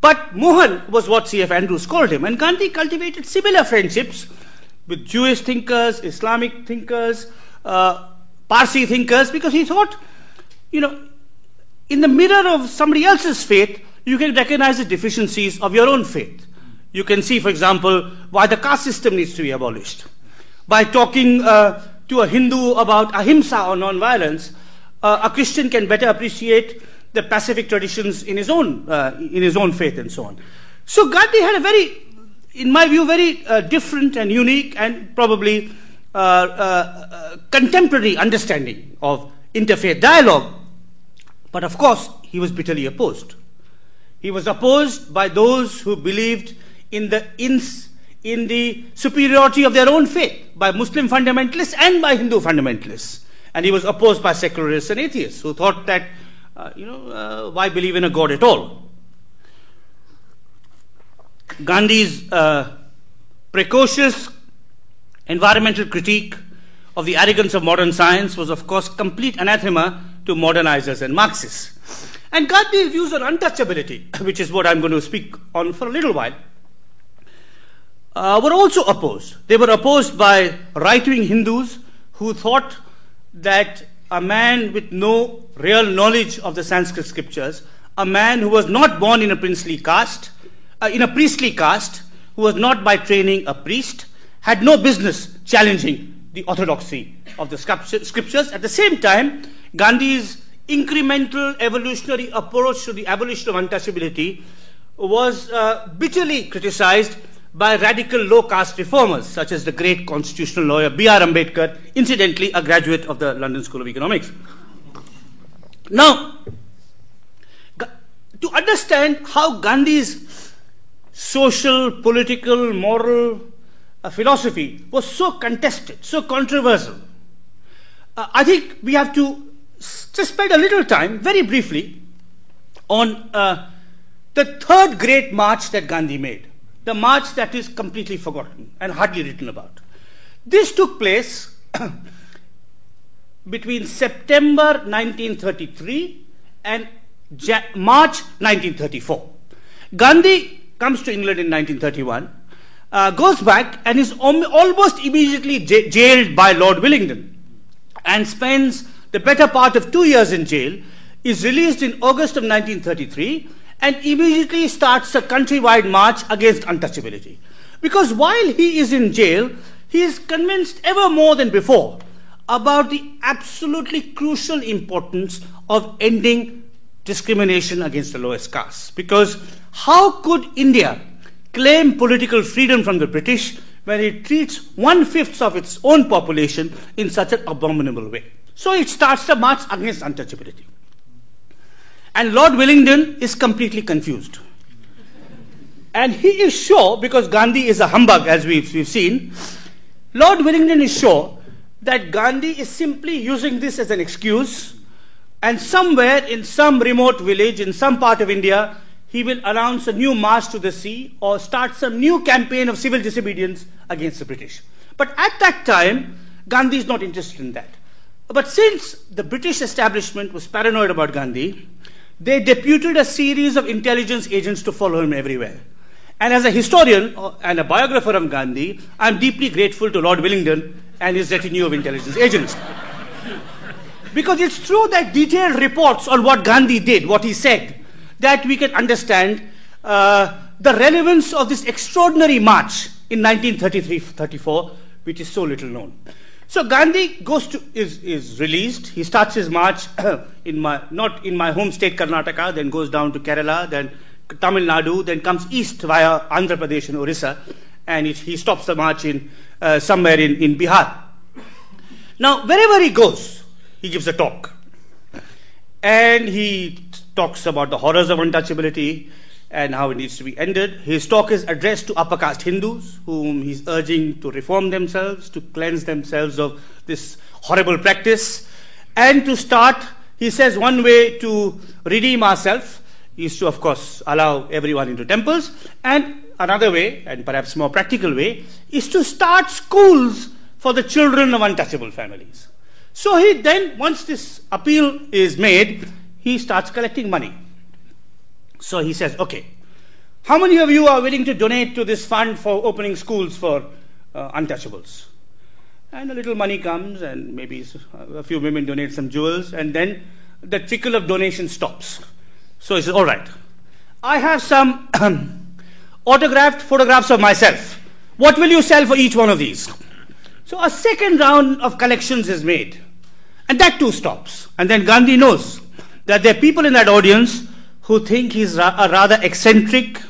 But Mohan was what C.F. Andrews called him, and Gandhi cultivated similar friendships with Jewish thinkers, Islamic thinkers, uh, Parsi thinkers, because he thought, you know, in the mirror of somebody else's faith, you can recognize the deficiencies of your own faith. You can see, for example, why the caste system needs to be abolished. By talking uh, to a Hindu about ahimsa or non-violence, uh, a Christian can better appreciate the pacific traditions in his own uh, in his own faith and so on. So Gandhi had a very, in my view, very uh, different and unique and probably uh, uh, contemporary understanding of interfaith dialogue. But of course, he was bitterly opposed. He was opposed by those who believed in the ins, in the superiority of their own faith, by Muslim fundamentalists and by Hindu fundamentalists. And he was opposed by secularists and atheists who thought that, uh, you know, uh, why believe in a God at all? Gandhi's uh, precocious environmental critique of the arrogance of modern science was, of course, complete anathema to modernizers and Marxists. And Gandhi's views on untouchability, which is what I'm going to speak on for a little while, uh, were also opposed. They were opposed by right wing Hindus who thought that a man with no real knowledge of the Sanskrit scriptures, a man who was not born in a princely caste, uh, in a priestly caste, who was not by training a priest, had no business challenging the orthodoxy of the scriptures. At the same time, Gandhi's incremental evolutionary approach to the abolition of untouchability was uh, bitterly criticized by radical low caste reformers, such as the great constitutional lawyer B.R. Ambedkar, incidentally, a graduate of the London School of Economics. Now, to understand how Gandhi's social, political, moral uh, philosophy was so contested, so controversial, uh, I think we have to just spend a little time, very briefly, on uh, the third great march that Gandhi made the march that is completely forgotten and hardly written about. This took place between September 1933 and March 1934. Gandhi comes to England in 1931, uh, goes back and is almost immediately j- jailed by Lord Willingdon and spends the better part of two years in jail, is released in August of 1933 and immediately starts a countrywide march against untouchability. Because while he is in jail, he is convinced ever more than before about the absolutely crucial importance of ending discrimination against the lowest caste. Because how could India claim political freedom from the British when it treats one fifth of its own population in such an abominable way? So it starts a march against untouchability. And Lord Willingdon is completely confused. And he is sure, because Gandhi is a humbug, as we've, we've seen, Lord Willingdon is sure that Gandhi is simply using this as an excuse, and somewhere in some remote village in some part of India, he will announce a new march to the sea or start some new campaign of civil disobedience against the British. But at that time, Gandhi is not interested in that. But since the British establishment was paranoid about Gandhi, they deputed a series of intelligence agents to follow him everywhere. And as a historian uh, and a biographer of Gandhi, I'm deeply grateful to Lord Willingdon and his retinue of intelligence agents. because it's through that detailed reports on what Gandhi did, what he said, that we can understand uh, the relevance of this extraordinary march in 1933 34, which is so little known. So Gandhi goes to is, is released. He starts his march in my not in my home state Karnataka, then goes down to Kerala, then Tamil Nadu, then comes east via Andhra Pradesh and Orissa, and it, he stops the march in uh, somewhere in, in Bihar. Now, wherever he goes, he gives a talk, and he talks about the horrors of untouchability and how it needs to be ended. His talk is addressed to upper caste Hindus, whom he's urging to reform themselves, to cleanse themselves of this horrible practice. And to start, he says one way to redeem ourselves is to, of course, allow everyone into temples. And another way, and perhaps more practical way, is to start schools for the children of untouchable families. So he then, once this appeal is made, he starts collecting money so he says, okay, How many of you are willing to donate to this fund for opening schools for uh, untouchables? And a little money comes, and maybe a few women donate some jewels, and then the trickle of donation stops. So he says, All right, I have some autographed photographs of myself. What will you sell for each one of these? So a second round of collections is made, and that too stops. And then Gandhi knows that there are people in that audience who think he's ra- a rather eccentric,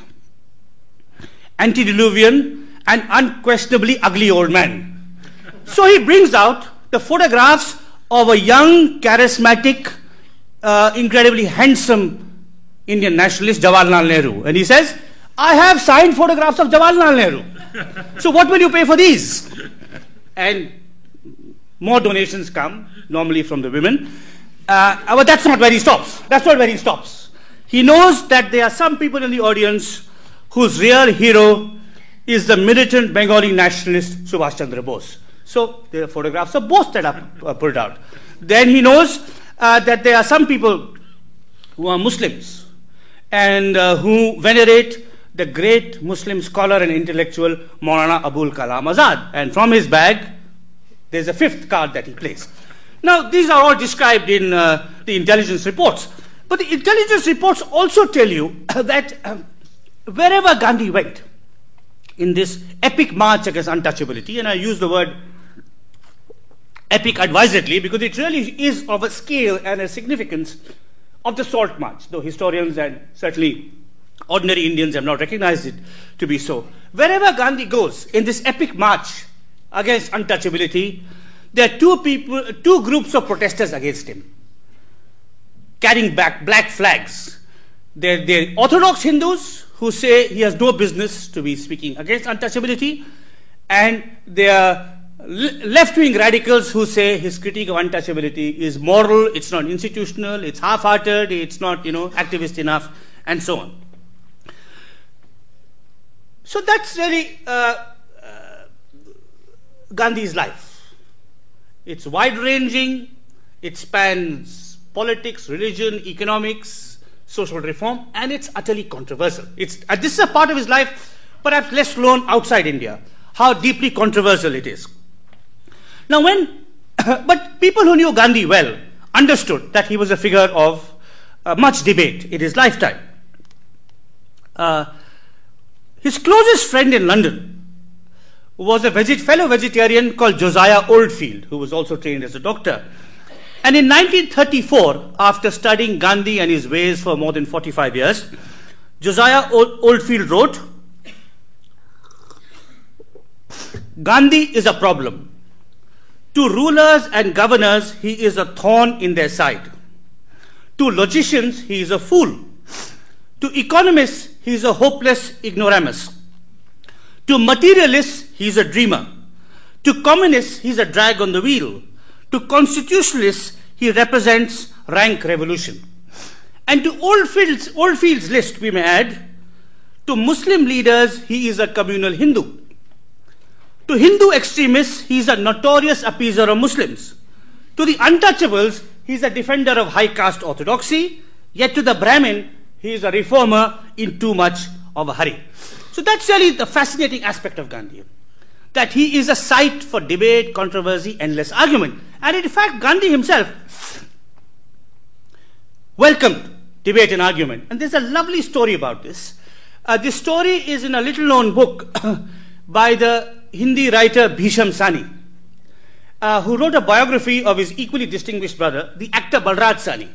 antediluvian, and unquestionably ugly old man. So he brings out the photographs of a young, charismatic, uh, incredibly handsome Indian nationalist, Jawaharlal Nehru. And he says, I have signed photographs of Jawaharlal Nehru. so what will you pay for these? And more donations come, normally from the women. Uh, but that's not where he stops. That's not where he stops. He knows that there are some people in the audience whose real hero is the militant Bengali nationalist Subhash Chandra Bose. So there are photographs of both that are uh, pulled out. Then he knows uh, that there are some people who are Muslims and uh, who venerate the great Muslim scholar and intellectual Maulana Abul Kalam Azad. And from his bag, there's a fifth card that he plays. Now, these are all described in uh, the intelligence reports. But the intelligence reports also tell you that um, wherever Gandhi went in this epic march against untouchability, and I use the word epic advisedly because it really is of a scale and a significance of the Salt March, though historians and certainly ordinary Indians have not recognized it to be so. Wherever Gandhi goes in this epic march against untouchability, there are two people, two groups of protesters against him, carrying back black flags. They're, they're Orthodox Hindus who say he has no business to be speaking against untouchability, and they are left wing radicals who say his critique of untouchability is moral, it's not institutional, it's half hearted, it's not, you know, activist enough, and so on. So that's really uh, uh, Gandhi's life. It's wide ranging, it spans politics, religion, economics, social reform, and it's utterly controversial. It's, uh, this is a part of his life, perhaps less known outside India, how deeply controversial it is. Now, when, but people who knew Gandhi well understood that he was a figure of uh, much debate in his lifetime. Uh, his closest friend in London was a veget- fellow vegetarian called Josiah Oldfield, who was also trained as a doctor. And in 1934, after studying Gandhi and his ways for more than 45 years, Josiah Oldfield wrote Gandhi is a problem. To rulers and governors, he is a thorn in their side. To logicians, he is a fool. To economists, he is a hopeless ignoramus. To materialists, he is a dreamer. To communists, he is a drag on the wheel. To constitutionalists, he represents rank revolution. And to Oldfield's, Oldfield's list, we may add, to Muslim leaders, he is a communal Hindu. To Hindu extremists, he is a notorious appeaser of Muslims. To the untouchables, he is a defender of high caste orthodoxy. Yet to the Brahmin, he is a reformer in too much of a hurry. So that's really the fascinating aspect of Gandhi. That he is a site for debate, controversy, endless argument. And in fact, Gandhi himself welcomed debate and argument. And there's a lovely story about this. Uh, this story is in a little known book by the Hindi writer Bhisham Sahni, uh, who wrote a biography of his equally distinguished brother, the actor Balraj Sahni.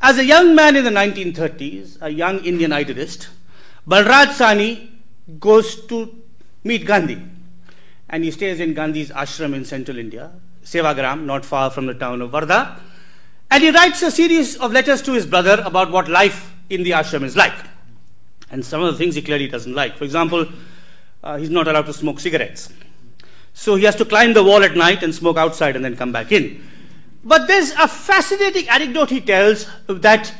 As a young man in the 1930s, a young Indian idealist, Balraj Sahni goes to meet Gandhi. And he stays in Gandhi's ashram in central India, Sevagram, not far from the town of Wardha. And he writes a series of letters to his brother about what life in the ashram is like. And some of the things he clearly doesn't like. For example, uh, he's not allowed to smoke cigarettes. So he has to climb the wall at night and smoke outside and then come back in. But there's a fascinating anecdote he tells that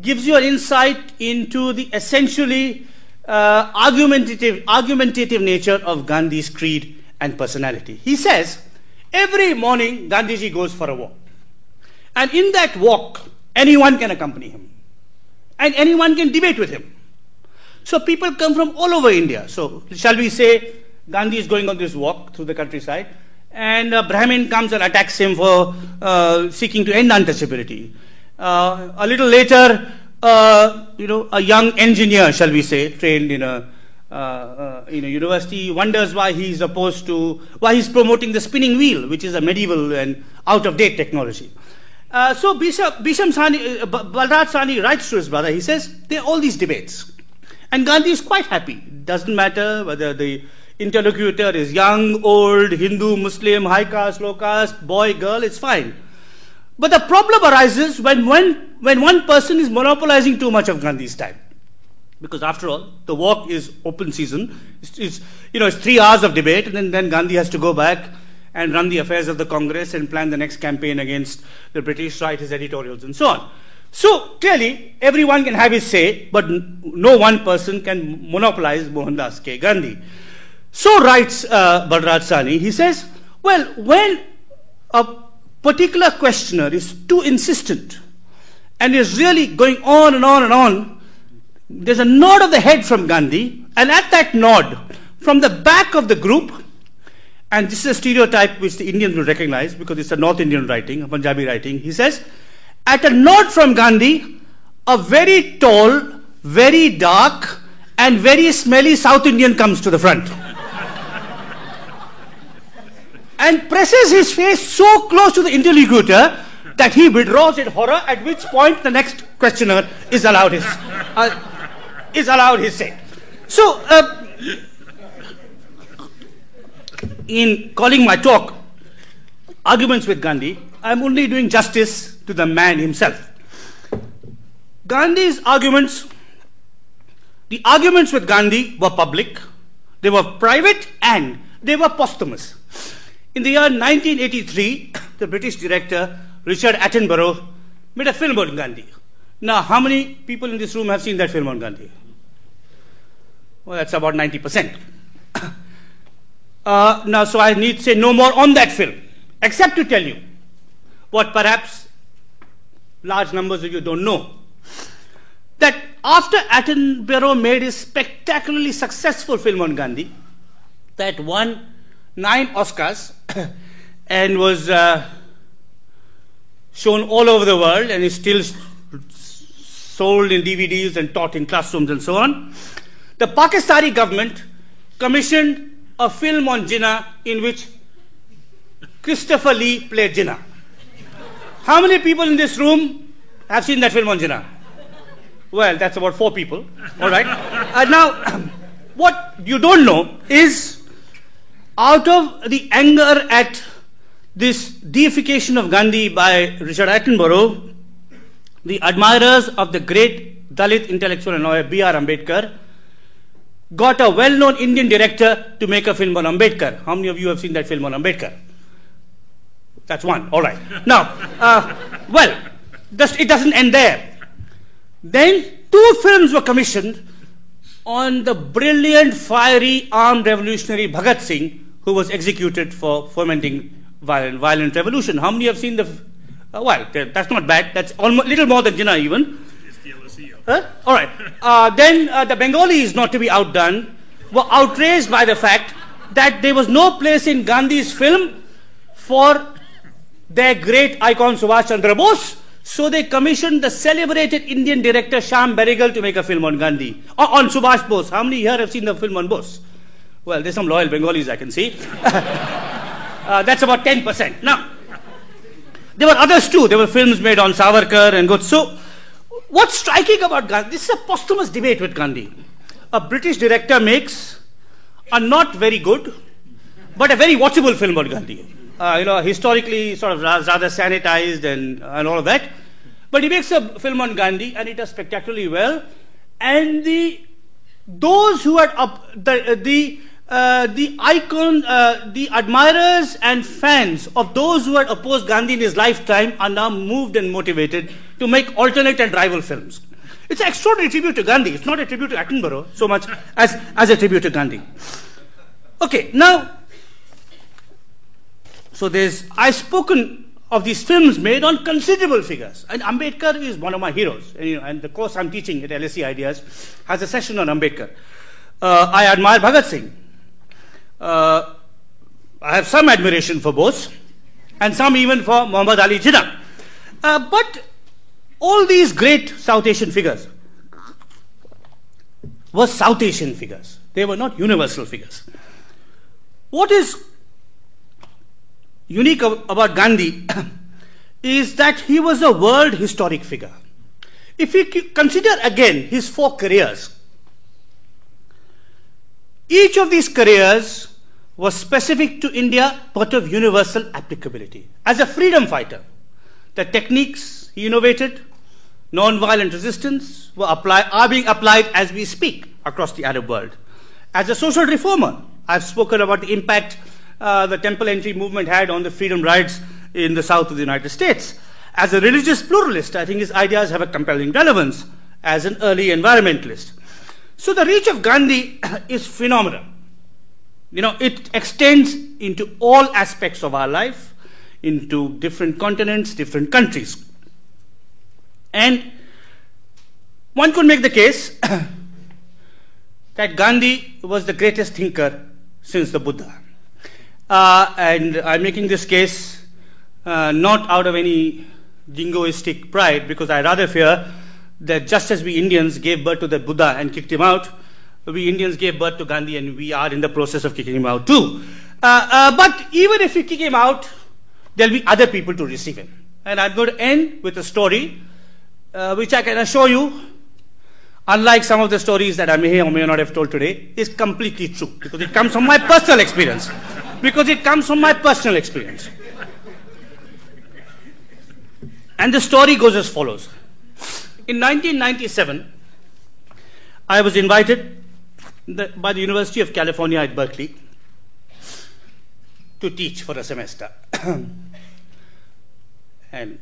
gives you an insight into the essentially uh, argumentative, argumentative nature of Gandhi's creed and personality. He says, every morning Gandhiji goes for a walk. And in that walk, anyone can accompany him. And anyone can debate with him. So people come from all over India. So, shall we say, Gandhi is going on this walk through the countryside, and a Brahmin comes and attacks him for uh, seeking to end untouchability. Uh, a little later, uh, you know, a young engineer, shall we say, trained in a uh, uh, in a university, wonders why he's opposed to why he's promoting the spinning wheel, which is a medieval and out of date technology. Uh, so Bhisham, Bhisham Sahni, uh, Balraj Sahni writes to his brother. He says there are all these debates, and Gandhi is quite happy. Doesn't matter whether the interlocutor is young, old, Hindu, Muslim, high caste, low caste, boy, girl. It's fine. But the problem arises when, when, when one person is monopolizing too much of Gandhi's time. Because after all, the walk is open season. It's, it's, you know, it's three hours of debate, and then, then Gandhi has to go back and run the affairs of the Congress and plan the next campaign against the British, write his editorials, and so on. So clearly, everyone can have his say, but no one person can monopolize Mohandas K. Gandhi. So writes uh, Balraj Sahni, he says, well, when a particular questioner is too insistent and is really going on and on and on, there's a nod of the head from Gandhi, and at that nod, from the back of the group, and this is a stereotype which the Indians will recognize because it's a North Indian writing, a Punjabi writing, he says, at a nod from Gandhi, a very tall, very dark, and very smelly South Indian comes to the front and presses his face so close to the interlocutor that he withdraws in horror, at which point the next questioner is allowed his, uh, is allowed his say. So, uh, in calling my talk Arguments with Gandhi, I'm only doing justice to the man himself. Gandhi's arguments, the arguments with Gandhi were public, they were private, and they were posthumous. In the year 1983, the British director Richard Attenborough made a film on Gandhi. Now, how many people in this room have seen that film on Gandhi? Well, that's about 90%. Uh, now, so I need to say no more on that film, except to tell you what perhaps large numbers of you don't know. That after Attenborough made his spectacularly successful film on Gandhi, that won nine Oscars and was uh, shown all over the world and is still sold in DVDs and taught in classrooms and so on. The Pakistani government commissioned a film on Jinnah in which Christopher Lee played Jinnah. How many people in this room have seen that film on Jinnah? Well, that's about four people. All right. Uh, now, what you don't know is out of the anger at this deification of Gandhi by Richard Attenborough, the admirers of the great Dalit intellectual and lawyer B.R. Ambedkar got a well known Indian director to make a film on Ambedkar. How many of you have seen that film on Ambedkar? That's one. All right. Now, uh, well, it doesn't end there. Then two films were commissioned on the brilliant, fiery, armed revolutionary Bhagat Singh, who was executed for fomenting violent, violent revolution. How many have seen the? Uh, well, that's not bad. That's almost little more than Jinnah even. Huh? All right. Uh, then uh, the Bengalis, not to be outdone, were outraged by the fact that there was no place in Gandhi's film for their great icon Subhash Chandra Bose. So they commissioned the celebrated Indian director Shyam Benegal to make a film on Gandhi, or on Subhash Bose. How many here have seen the film on Bose? Well, there's some loyal Bengalis I can see. uh, that's about 10%. Now, there were others too. There were films made on Savarkar and good. What's striking about Gandhi? This is a posthumous debate with Gandhi. A British director makes a not very good, but a very watchable film about Gandhi. Uh, you know, historically sort of rather sanitized and, and all of that. But he makes a film on Gandhi and it does spectacularly well. And the those who had up the, the uh, the icon, uh, the admirers and fans of those who had opposed Gandhi in his lifetime are now moved and motivated to make alternate and rival films. It's an extraordinary tribute to Gandhi. It's not a tribute to Attenborough so much as, as a tribute to Gandhi. Okay, now, so there's, I've spoken of these films made on considerable figures. And Ambedkar is one of my heroes. And, you know, and the course I'm teaching at LSE Ideas has a session on Ambedkar. Uh, I admire Bhagat Singh. Uh, I have some admiration for Bose, and some even for Muhammad Ali Jinnah. Uh, but all these great South Asian figures were South Asian figures. They were not universal figures. What is unique about Gandhi is that he was a world historic figure. If we consider again his four careers, each of these careers was specific to India but of universal applicability. As a freedom fighter, the techniques he innovated, non-violent resistance, were apply, are being applied as we speak across the Arab world. As a social reformer, I've spoken about the impact uh, the temple entry movement had on the freedom rides in the south of the United States. As a religious pluralist, I think his ideas have a compelling relevance as an early environmentalist. So the reach of Gandhi is phenomenal. You know, it extends into all aspects of our life, into different continents, different countries. And one could make the case that Gandhi was the greatest thinker since the Buddha. Uh, and I'm making this case uh, not out of any jingoistic pride, because I rather fear that just as we Indians gave birth to the Buddha and kicked him out, we Indians gave birth to Gandhi and we are in the process of kicking him out too. Uh, uh but even if we kick him out, there'll be other people to receive him. And I'm going to end with a story uh, which I can assure you, unlike some of the stories that I may or may not have told today, is completely true because it comes from my personal experience because it comes from my personal experience. And the story goes as follows. In 1997, I was invited by the University of California at Berkeley to teach for a semester. and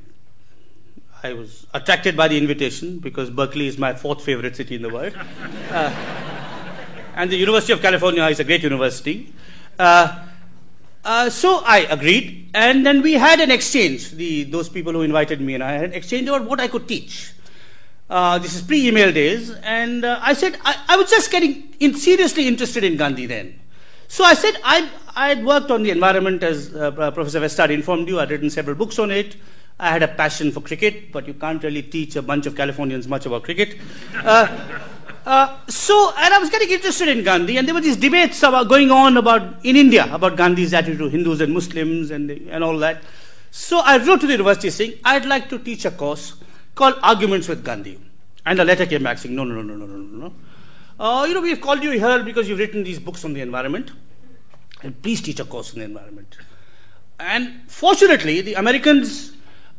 I was attracted by the invitation because Berkeley is my fourth favorite city in the world. Uh, and the University of California is a great university. Uh, uh, so I agreed, and then we had an exchange. The, those people who invited me and I had an exchange about what I could teach. Uh, this is pre-email days, and uh, I said I, I, was just getting in, seriously interested in Gandhi then. So I said I, I had worked on the environment, as uh, Professor Westad informed you. I'd written several books on it. I had a passion for cricket, but you can't really teach a bunch of Californians much about cricket. Uh, uh, so, and I was getting interested in Gandhi, and there were these debates about going on about in India about Gandhi's attitude to Hindus and Muslims and and all that. So I wrote to the university saying I'd like to teach a course called Arguments with Gandhi, and a letter came back saying no, no, no, no, no, no, no. Uh, you know, we've called you here because you've written these books on the environment, and please teach a course on the environment. And fortunately, the Americans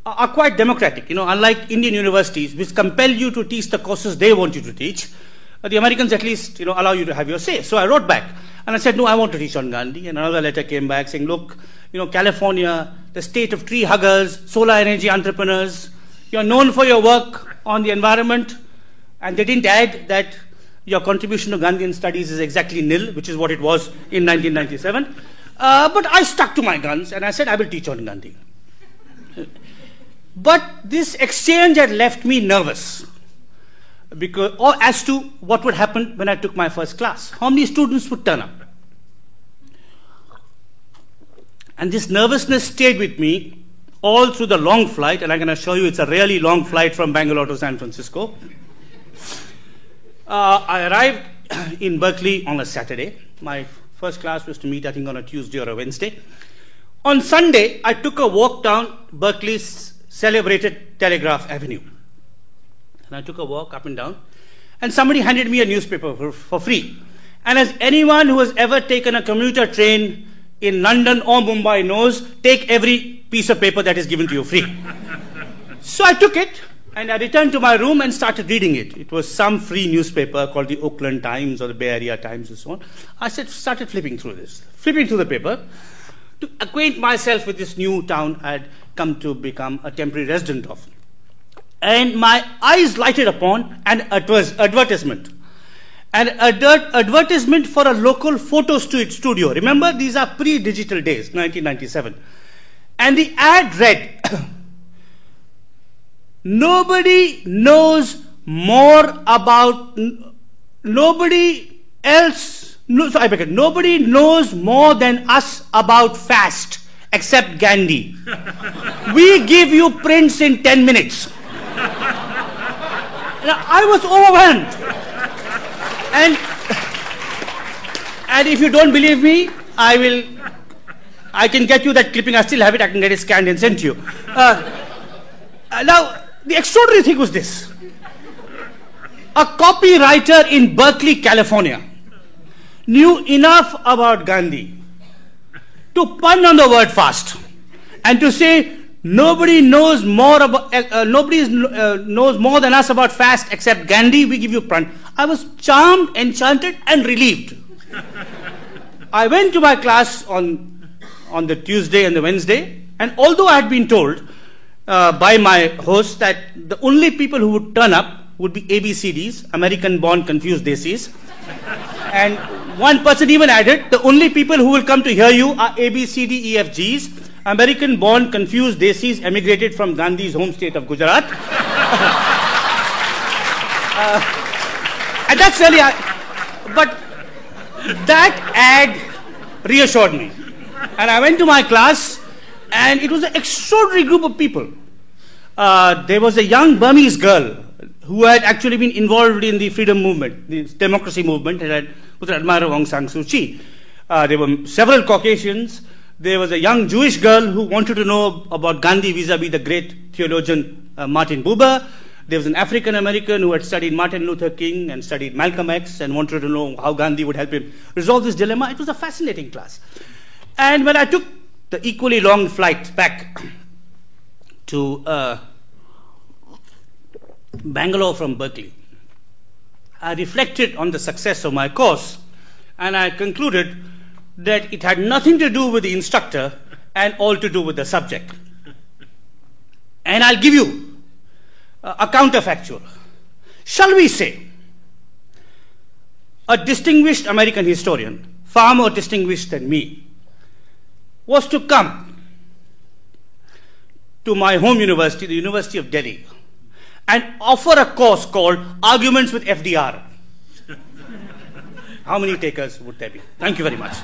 are quite democratic. You know, unlike Indian universities, which compel you to teach the courses they want you to teach the Americans at least, you know, allow you to have your say. So I wrote back and I said, no, I want to teach on Gandhi. And another letter came back saying, look, you know, California, the state of tree huggers, solar energy entrepreneurs, you're known for your work on the environment. And they didn't add that your contribution to Gandhian studies is exactly nil, which is what it was in 1997. Uh, but I stuck to my guns and I said, I will teach on Gandhi. But this exchange had left me nervous because, or as to what would happen when I took my first class. How many students would turn up? And this nervousness stayed with me all through the long flight, and I'm going to show you it's a really long flight from Bangalore to San Francisco. Uh, I arrived in Berkeley on a Saturday. My first class was to meet, I think, on a Tuesday or a Wednesday. On Sunday, I took a walk down Berkeley's celebrated Telegraph Avenue. And I took a walk up and down, and somebody handed me a newspaper for, for free. And as anyone who has ever taken a commuter train in London or Mumbai knows, take every piece of paper that is given to you free. so I took it and I returned to my room and started reading it. It was some free newspaper called the Oakland Times or the Bay Area Times and so on. I said, started flipping through this, flipping through the paper to acquaint myself with this new town I had come to become a temporary resident of and my eyes lighted upon an advertisement. An advertisement for a local photo studio. Remember, these are pre digital days, 1997. And the ad read Nobody knows more about, nobody else, no, so I nobody knows more than us about fast except Gandhi. we give you prints in 10 minutes. now, I was overwhelmed. And, and if you don't believe me, I will, I can get you that clipping. I still have it. I can get it scanned and sent to you. Uh, uh, now, the extraordinary thing was this. A copywriter in Berkeley, California, knew enough about Gandhi to pun on the word fast and to say nobody knows more about uh, uh nobody uh, knows more than us about fast except Gandhi. We give you pun. I was charmed, enchanted, and relieved. I went to my class on on the Tuesday and the Wednesday, and although I had been told uh, by my host that the only people who would turn up would be ABCDs, American born confused desis. and one person even added, the only people who will come to hear you are ABCDEFGs, American born confused desis emigrated from Gandhi's home state of Gujarat. uh, and that's really, but that ad reassured me. And I went to my class, and it was an extraordinary group of people. Uh, there was a young Burmese girl who had actually been involved in the freedom movement, the democracy movement, and was an admirer of Aung San Suu Kyi. Uh, there were several Caucasians. There was a young Jewish girl who wanted to know about Gandhi vis-a-vis the great theologian uh, Martin Buber. There was an African American who had studied Martin Luther King and studied Malcolm X and wanted to know how Gandhi would help him resolve this dilemma. It was a fascinating class. And when I took the equally long flight back to uh, Bangalore from Berkeley, I reflected on the success of my course and I concluded that it had nothing to do with the instructor and all to do with the subject. And I'll give you a counterfactual. Shall we say a distinguished American historian, far more distinguished than me, was to come to my home university, the University of Delhi, and offer a course called Arguments with FDR. How many takers would there be? Thank you very much.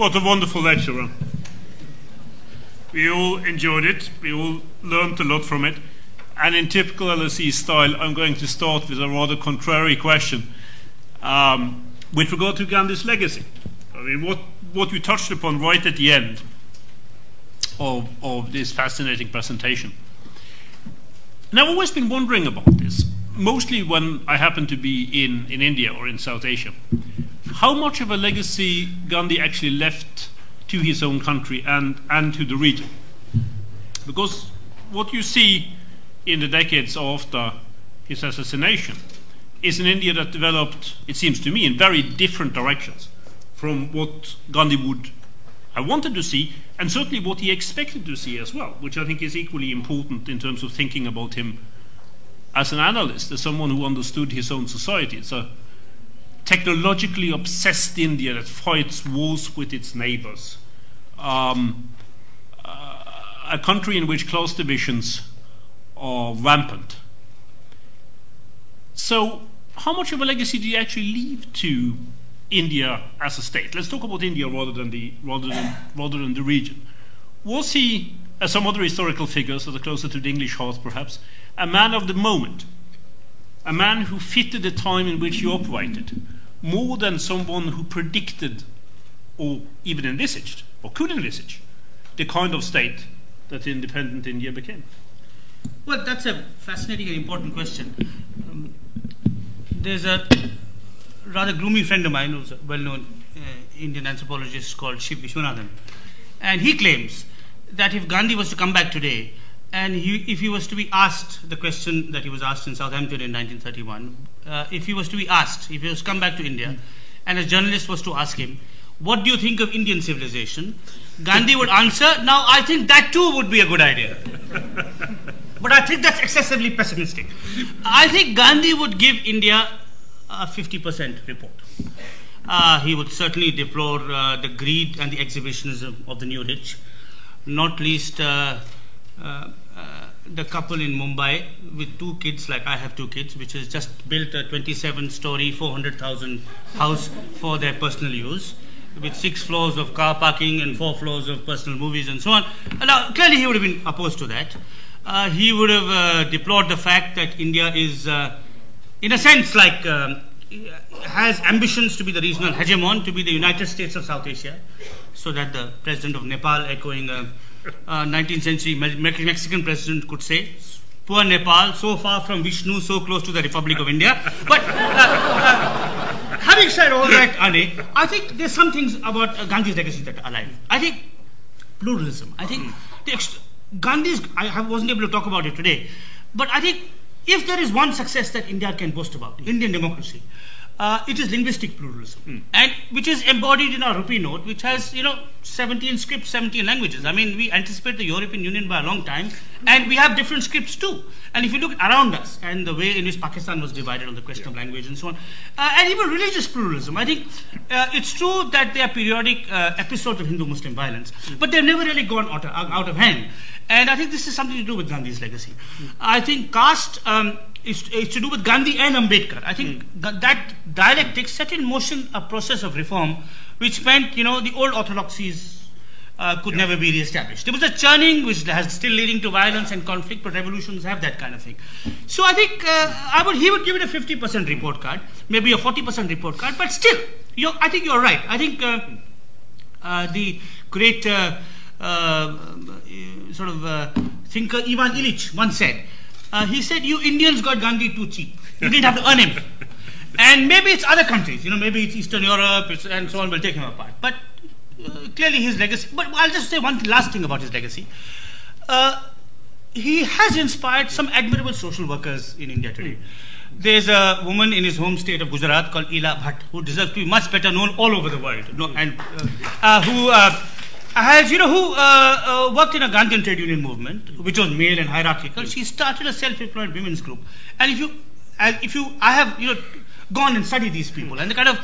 What a wonderful lecture. We all enjoyed it. We all learned a lot from it. And in typical LSE style, I'm going to start with a rather contrary question um, with regard to Gandhi's legacy. I mean, what, what you touched upon right at the end of, of this fascinating presentation. And I've always been wondering about this, mostly when I happen to be in, in India or in South Asia. How much of a legacy Gandhi actually left to his own country and, and to the region. Because what you see in the decades after his assassination is an India that developed, it seems to me, in very different directions from what Gandhi would have wanted to see, and certainly what he expected to see as well, which I think is equally important in terms of thinking about him as an analyst, as someone who understood his own society. It's a technologically obsessed India that fights wars with its neighbors. Um, uh, a country in which class divisions are rampant. So, how much of a legacy do you actually leave to India as a state? Let's talk about India rather than the rather than rather than the region. Was he, as some other historical figures that are closer to the English heart, perhaps, a man of the moment, a man who fitted the time in which he operated? more than someone who predicted or even envisaged or could envisage the kind of state that independent India became? Well, that's a fascinating and important question. Um, there's a rather gloomy friend of mine who's a well known uh, Indian anthropologist called Shiv Visvanathan. And he claims that if Gandhi was to come back today, and he, if he was to be asked the question that he was asked in Southampton in 1931, uh, if he was to be asked, if he was to come back to India, and a journalist was to ask him, What do you think of Indian civilization? Gandhi would answer, Now I think that too would be a good idea. but I think that's excessively pessimistic. I think Gandhi would give India a 50% report. Uh, he would certainly deplore uh, the greed and the exhibitionism of the new rich, not least uh, uh the couple in Mumbai with two kids, like I have two kids, which has just built a 27 story, 400,000 house for their personal use. With six floors of car parking and four floors of personal movies and so on. Now, clearly, he would have been opposed to that. Uh, he would have deplored the fact that India is, in a sense, like um, has ambitions to be the regional hegemon, to be the United States of South Asia, so that the president of Nepal, echoing a, a 19th century Mexican president, could say, Poor Nepal, so far from Vishnu, so close to the Republic of India. But uh, uh, having said all that, Arne, I think there's some things about uh, Gandhi's legacy that are alive. I think pluralism. I think ex- Gandhi's, I wasn't able to talk about it today, but I think if there is one success that India can boast about, Indian democracy, uh, it is linguistic pluralism, mm. and which is embodied in our rupee note, which has you know 17 scripts, 17 languages. I mean, we anticipate the European Union by a long time, and we have different scripts too. And if you look around us and the way in which Pakistan was divided on the question yeah. of language and so on, uh, and even religious pluralism, I think uh, it's true that there are periodic uh, episodes of Hindu-Muslim violence, mm. but they've never really gone out of, out of hand. And I think this is something to do with Gandhi's legacy. Mm. I think caste. Um, is, is to do with Gandhi and Ambedkar. I think mm. that dialectic set in motion a process of reform which meant, you know, the old orthodoxies uh, could yeah. never be re-established. There was a churning which has still leading to violence and conflict, but revolutions have that kind of thing. So I think uh, I would, he would give it a 50% report card, maybe a 40% report card, but still, I think you're right. I think uh, uh the great uh, uh, sort of thinker Ivan Illich once said, uh, he said, You Indians got Gandhi too cheap. You didn't have to earn him. And maybe it's other countries, you know, maybe it's Eastern Europe and so on will take him apart. But uh, clearly his legacy. But I'll just say one last thing about his legacy. Uh, he has inspired some admirable social workers in India today. There's a woman in his home state of Gujarat called Ila Bhatt who deserves to be much better known all over the world, no, and uh, uh who has, you know, who uh, uh, worked in a Gandhian trade union movement, which was male and hierarchical. She started a self-employed women's group. And if you, if you, I have, you know, gone and studied these people and the kind of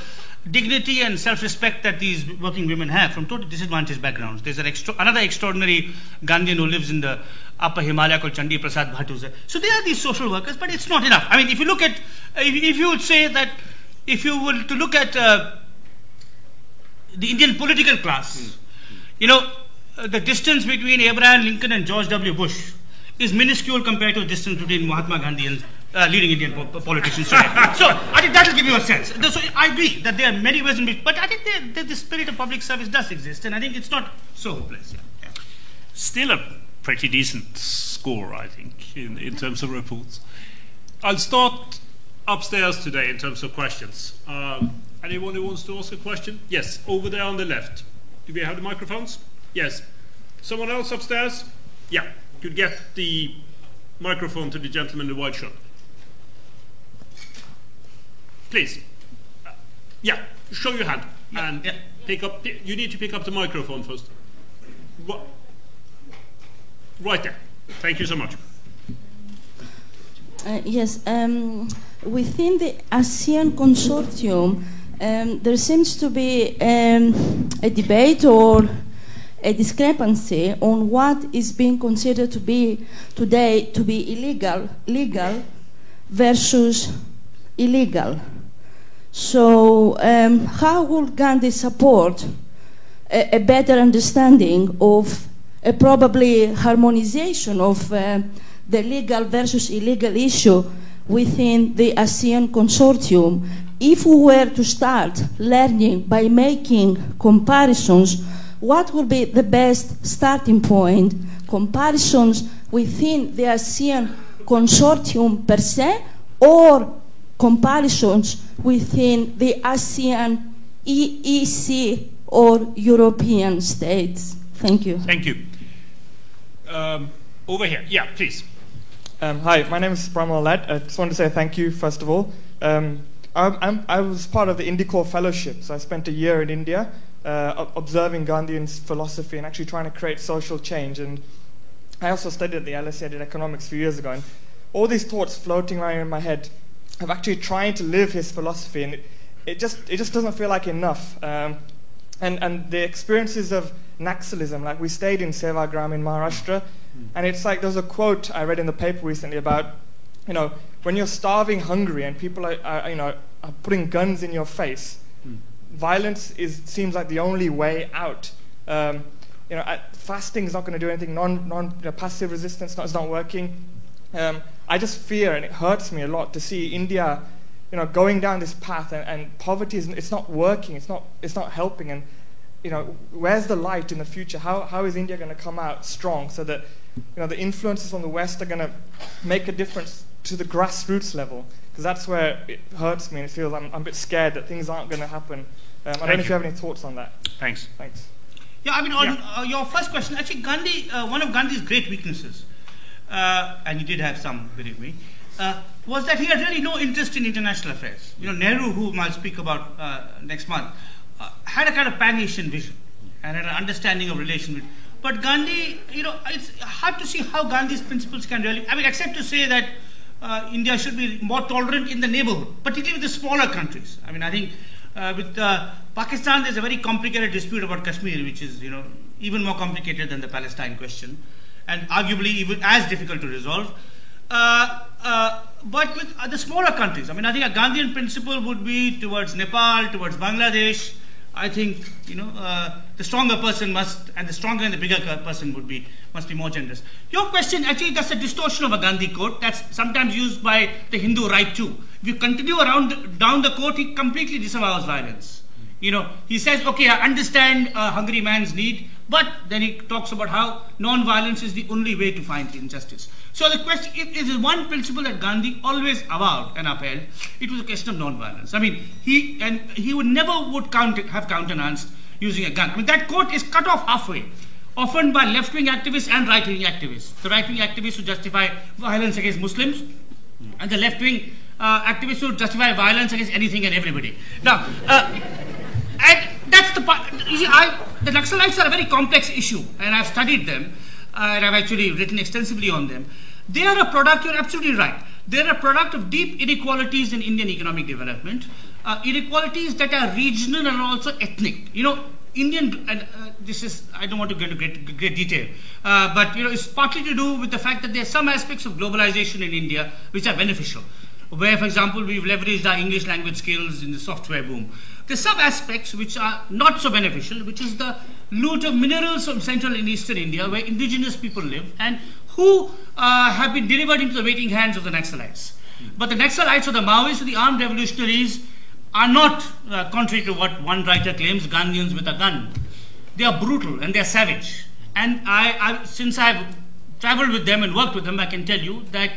dignity and self-respect that these working women have from totally disadvantaged backgrounds. There's an extra, another extraordinary Gandhian who lives in the upper Himalaya called Chandi Prasad. So they are these social workers, but it's not enough. I mean, if you look at, if, if you would say that, if you were to look at uh, the Indian political class, mm you know, uh, the distance between Abraham Lincoln and George W. Bush is minuscule compared to the distance between Mahatma Gandhi and uh, leading Indian po- politicians today. so I think that will give you a sense. So I agree that there are many ways in which, but I think the, the spirit of public service does exist, and I think it's not so hopeless. Yeah. Yeah. Still a pretty decent score, I think, in, in terms of reports. I'll start upstairs today in terms of questions. Um, anyone who wants to ask a question? Yes, over there on the left. Do we have the microphones? Yes. Someone else upstairs? Yeah. Could get the microphone to the gentleman in the white shirt. Please. Uh, yeah. Show your hand yeah, and yeah. pick up. You need to pick up the microphone first. What? Right there. Thank you so much. Uh, yes, um, within the ASEAN consortium, um, there seems to be um, a debate or a discrepancy on what is being considered to be today to be illegal, legal versus illegal. So, um, how will Gandhi support a, a, better understanding of a probably harmonization of uh, the legal versus illegal issue within the ASEAN consortium if we were to start learning by making comparisons, what would be the best starting point? Comparisons within the ASEAN consortium per se, or comparisons within the ASEAN EEC or European states? Thank you. Thank you. Um, over here, yeah, please. Um, hi, my name is Bramal Lat. I just want to say thank you, first of all. Um, I'm, i was part of the Indicorps Fellowship, so I spent a year in India uh, observing Gandhian philosophy and actually trying to create social change. And I also studied at the LSE, I did economics a few years ago, and all these thoughts floating around in my head of actually trying to live his philosophy, and it, it just it just doesn't feel like enough. Um, and and the experiences of Naxalism, like we stayed in Sevagram in Maharashtra, and it's like there's a quote I read in the paper recently about, you know, when you're starving hungry and people are, are you know are putting guns in your face, mm. violence is seems like the only way out. Um, you know, fasting is not going to do anything. Non, non you know, passive resistance not, is not working. Um, I just fear, and it hurts me a lot to see India, you know, going down this path, and, and poverty is it's not working. It's not it's not helping. And you know, where's the light in the future? How how is India going to come out strong so that you know the influences from the West are going to make a difference to the grassroots level? Because that's where it hurts me, and it feels I'm, I'm a bit scared that things aren't going to happen. Um, I don't know if you have any thoughts on that. Thanks. Thanks. Yeah, I mean, on yeah. Uh, your first question, actually, Gandhi, uh, one of Gandhi's great weaknesses, uh, and he did have some, believe me, uh, was that he had really no interest in international affairs. You know, Nehru, whom I'll speak about uh, next month, uh, had a kind of pan Asian vision and had an understanding of relation with. But Gandhi, you know, it's hard to see how Gandhi's principles can really, I mean, except to say that India should be more tolerant in the neighborhood, particularly with the smaller countries. I mean, I think uh, with uh, Pakistan, there's a very complicated dispute about Kashmir, which is you know even more complicated than the Palestine question, and arguably even as difficult to resolve. Uh, uh but with the smaller countries, I mean, I think a Gandhian principle would be towards Nepal, towards Bangladesh. I think you know uh, the stronger person must, and the stronger and the bigger person would be must be more generous. Your question actually that's a distortion of a Gandhi quote that's sometimes used by the Hindu right too. If you continue around down the quote, he completely disavows violence. You know, he says, okay, I understand a hungry man's need, but then he talks about how non-violence is the only way to find injustice. So the question, is one principle that Gandhi always avowed and upheld. It was a question of non-violence. I mean, he and he would never would count, have countenanced using a gun. I mean, that quote is cut off halfway, often by left-wing activists and right-wing activists. The right-wing activists who justify violence against Muslims, and the left-wing uh, activists who justify violence against anything and everybody. Now. Uh, and that's the part. You see, I, the Naxalites are a very complex issue, and I've studied them, and I've actually written extensively on them. They are a product, you're absolutely right. They're a product of deep inequalities in Indian economic development, uh, inequalities that are regional and also ethnic. You know, Indian, and uh, this is, I don't want to get into great, great detail, uh, but you know, it's partly to do with the fact that there are some aspects of globalization in India which are beneficial. Where, for example, we've leveraged our English language skills in the software boom. There's some aspects which are not so beneficial, which is the loot of minerals from central and eastern India, where indigenous people live, and who uh, have been delivered into the waiting hands of the Naxalites. But the Naxalites or the Maoists or the armed revolutionaries are not, uh, contrary to what one writer claims, Gandhians with a gun. They are brutal and they are savage. And I, I, since I've traveled with them and worked with them, I can tell you that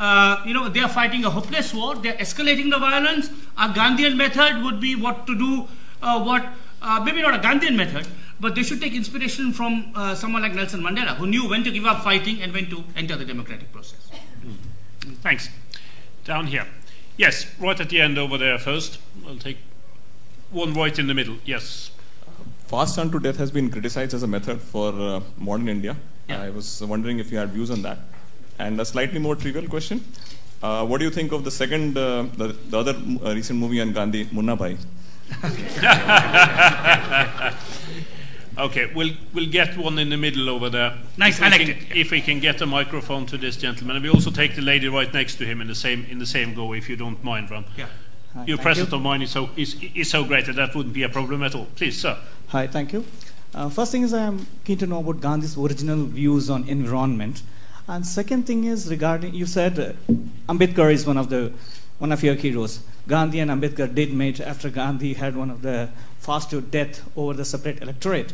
uh, you know, they are fighting a hopeless war. They are escalating the violence. A Gandhian method would be what to do, uh, what, uh, maybe not a Gandhian method, but they should take inspiration from uh, someone like Nelson Mandela, who knew when to give up fighting and when to enter the democratic process. Mm. Thanks. Down here. Yes, right at the end over there first. I'll take one right in the middle. Yes. Fast unto death has been criticized as a method for uh, modern India. Yeah. I was wondering if you had views on that. And a slightly more trivial question. Uh, what do you think of the second, uh, the, the, other uh, recent movie on Gandhi, Munna Bhai? okay, we'll we'll get one in the middle over there. Nice, if I liked can, it. If we can get a microphone to this gentleman, and we also take the lady right next to him in the same in the same go, if you don't mind, Ron. Yeah. Hi, Your presence you. of mind is so is, is so great that that wouldn't be a problem at all. Please, sir. Hi, thank you. Uh, first thing is I am keen to know about Gandhi's original views on environment. And second thing is regarding you said uh, Ambedkar is one of the one of your heroes. Gandhi and Ambedkar did meet after Gandhi had one of the fast to death over the separate electorate.